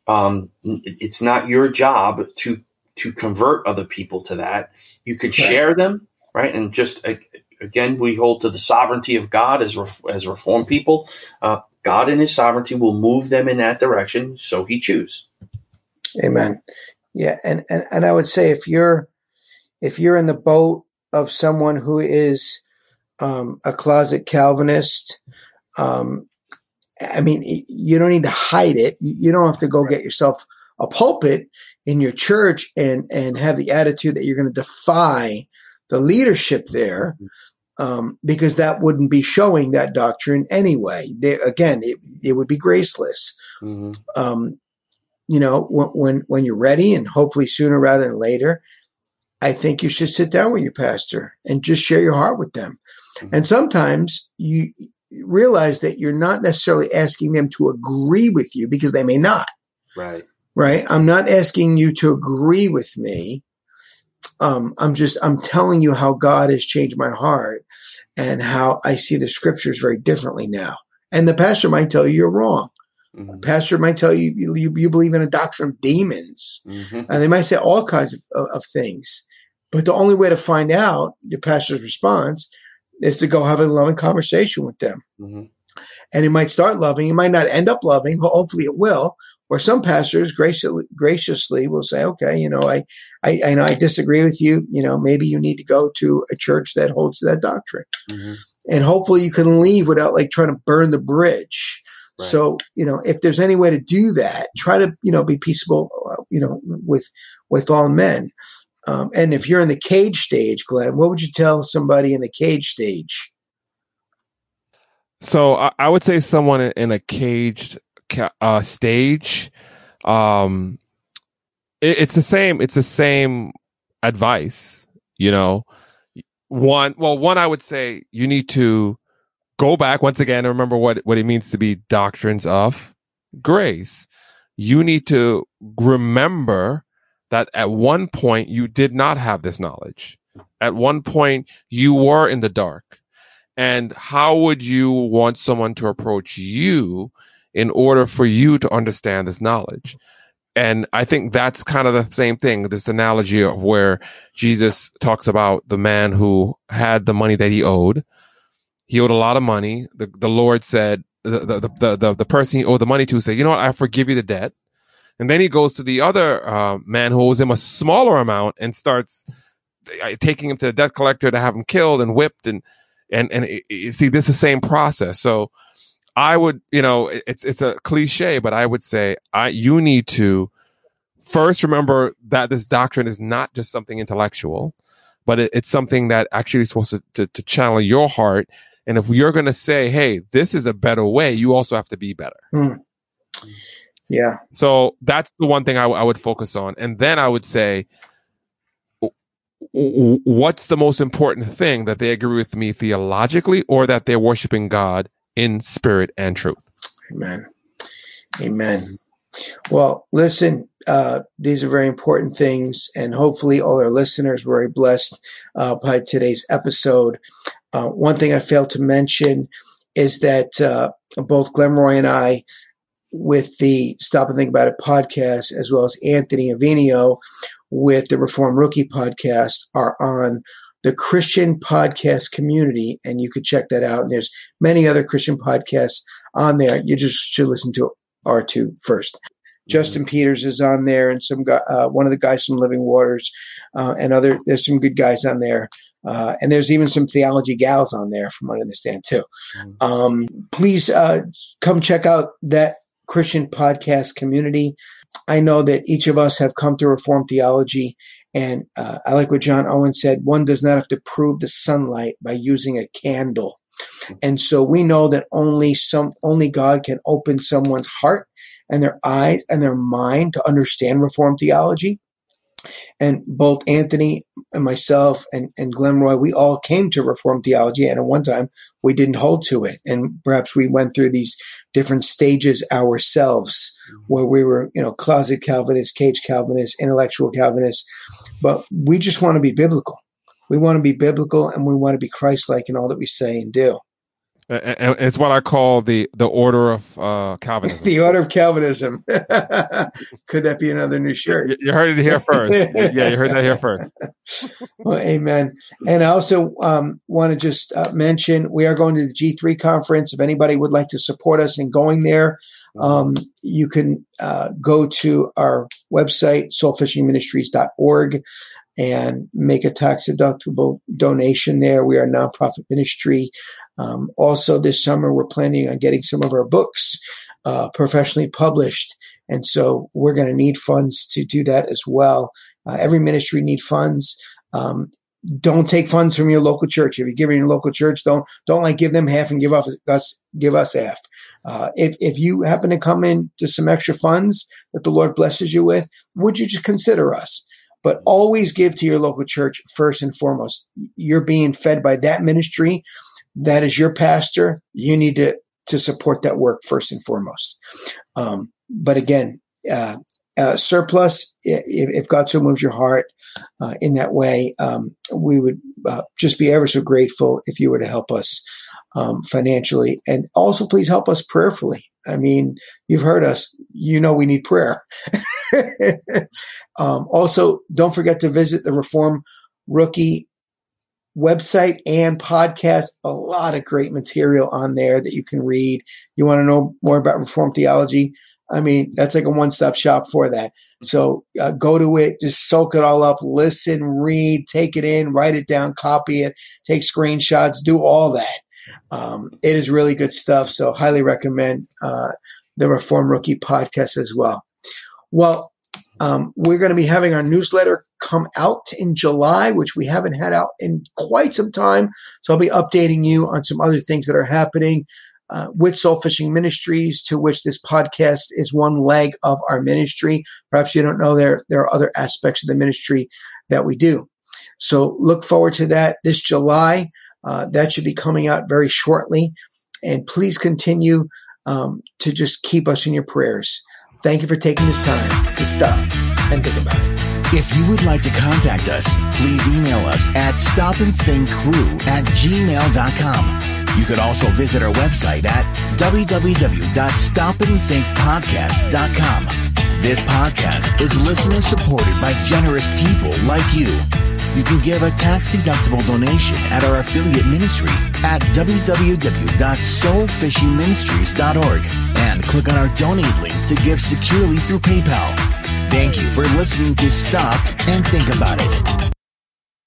Um, it's not your job to to convert other people to that. You could Right. share them, right? And just a- again, we hold to the sovereignty of God as as reformed people. Uh, God in His sovereignty will move them in that direction, so He choose. Amen. Yeah, and, and and I would say if you're if you're in the boat of someone who is um, a closet Calvinist, um, I mean, you don't need to hide it. You you don't have to go get yourself a pulpit in your church and and have the attitude that you're going to defy the leadership there. Um, because that wouldn't be showing that doctrine anyway. They, again, it, it would be graceless Mm-hmm. um, you know, when, when when you're ready, and hopefully sooner rather than later, I think you should sit down with your pastor and just share your heart with them. And sometimes you realize that you're not necessarily asking them to agree with you because they may not. Right. Right? I'm not asking you to agree with me. Um, I'm just I'm telling you how God has changed my heart and how I see the scriptures very differently now. And the pastor might tell you you're wrong. Mm-hmm. Pastor might tell you you, you believe in a doctrine of demons, Mm-hmm. and they might say all kinds of, of, of things. But the only way to find out your pastor's response is to go have a loving conversation with them. Mm-hmm. And he might start loving, he might not end up loving, but hopefully it will. Or some pastors graciously, graciously will say, okay, you know, I, I, I know I disagree with you. You know, maybe you need to go to a church that holds that doctrine. Mm-hmm. And hopefully you can leave without like trying to burn the bridge. Right. So, you know, if there's any way to do that, try to, you know, be peaceable, uh, you know, with, with all men. Um, and if you're in the cage stage, Glenn, what would you tell somebody in the cage stage? So I, I would say someone in, in a caged ca- uh, stage. Um, it, it's the same. It's the same advice. You know, one. Well, one I would say you need to go back once again and remember what what it means to be doctrines of grace. You need to remember that at one point you did not have this knowledge. At one point you were in the dark and how would you want someone to approach you in order for you to understand this knowledge. And i think that's kind of the same thing this analogy of where jesus talks about the man who had the money that he owed. He owed a lot of money. The, the lord said the, the, the, the, the person he owed the money to said you know what? I forgive you the debt. And then he goes to the other uh, man who owes him a smaller amount and starts uh, taking him to the debt collector to have him killed and whipped and and and see this is the same process. So i would you know it's it's a cliche but i would say i you need to first remember that this doctrine is not just something intellectual but it, it's something that actually is supposed to, to, to channel your heart and if you're going to say hey this is a better way you also have to be better hmm. Yeah. so that's the one thing I, I would focus on. And then I would say, what's the most important thing that they agree with me theologically or that they're worshiping God in spirit and truth? Amen. Amen. Well, listen, uh, these are very important things, and hopefully, all our listeners were very blessed uh, by today's episode. Uh, one thing I failed to mention is that uh, both Glenn Roy and I, with the Stop and Think About It podcast, as well as Anthony Avinio with the Reform Rookie podcast, are on the Christian podcast community, and you could check that out. And there's many other Christian podcasts on there. You just should listen to R2 first. Justin Peters is on there, and some guy, uh, one of the guys from Living Waters, uh, and other. There's some good guys on there, uh, and there's even some theology gals on there, from what I understand too. Um, please uh, come check out that Christian podcast community. I know that each of us have come to Reformed theology, and uh, I like what John Owen said. One does not have to prove the sunlight by using a candle. And so we know that only some, only God can open someone's heart and their eyes and their mind to understand Reformed theology. And both Anthony and myself and, and Glenn Roy, we all came to Reformed theology. And at one time we didn't hold to it. And perhaps we went through these different stages ourselves mm-hmm. where we were, you know, closet Calvinists, cage Calvinists, intellectual Calvinists. But we just want to be biblical. We want to be biblical and we want to be Christ like in all that we say and do. It's what I call the the order of uh, Calvinism. The Order of Calvinism. Could that be another new shirt? You- you heard it here first. yeah, you heard that here first. Well, amen. And I also um, want to just uh, mention we are going to the G3 conference. If anybody would like to support us in going there, um, you can uh, go to our website, soulfishingministries.org, and make a tax deductible donation there. We are a nonprofit ministry. Um, also, this summer, we're planning on getting some of our books uh, professionally published. And so we're going to need funds to do that as well. Uh, every ministry need funds. Um, don't take funds from your local church. If you're giving your local church, don't don't like give them half and give us us give us half. Uh, if if you happen to come in to some extra funds that the Lord blesses you with, would you just consider us? But always give to your local church first and foremost. You're being fed by that ministry. That is your pastor. You need to to support that work first and foremost. Um, but again, uh, uh, surplus, if, if God so moves your heart uh, in that way, um, we would uh, just be ever so grateful if you were to help us um, financially. And also, please help us prayerfully. I mean, you've heard us. You know we need prayer. um, also, don't forget to visit the Reform Rookie website and podcast. A lot of great material on there that you can read. You want to know more about Reformed theology? I mean, that's like a one stop shop for that. So uh, go to it, just soak it all up, listen, read, take it in, write it down, copy it, take screenshots, do all that. Um, it is really good stuff. So highly recommend uh, the Reform Rookie podcast as well. Well, um, we're going to be having our newsletter come out in July, which we haven't had out in quite some time. So I'll be updating you on some other things that are happening uh, with Soul Fishing Ministries, to which this podcast is one leg of our ministry. Perhaps you don't know there there are other aspects of the ministry that we do. So look forward to that this July. Uh, that should be coming out very shortly. And please continue um, to just keep us in your prayers. Thank you for taking this time to stop and think about it. If you would like to contact us, please email us at stopandthinkcrew at gmail.com. You could also visit our website at www.stopandthinkpodcast.com. This podcast is listener supported by generous people like you. You can give a tax-deductible donation at our affiliate ministry at www.soulfishingministries.org and click on our donate link to give securely through PayPal. Thank you for listening to Stop and Think About It.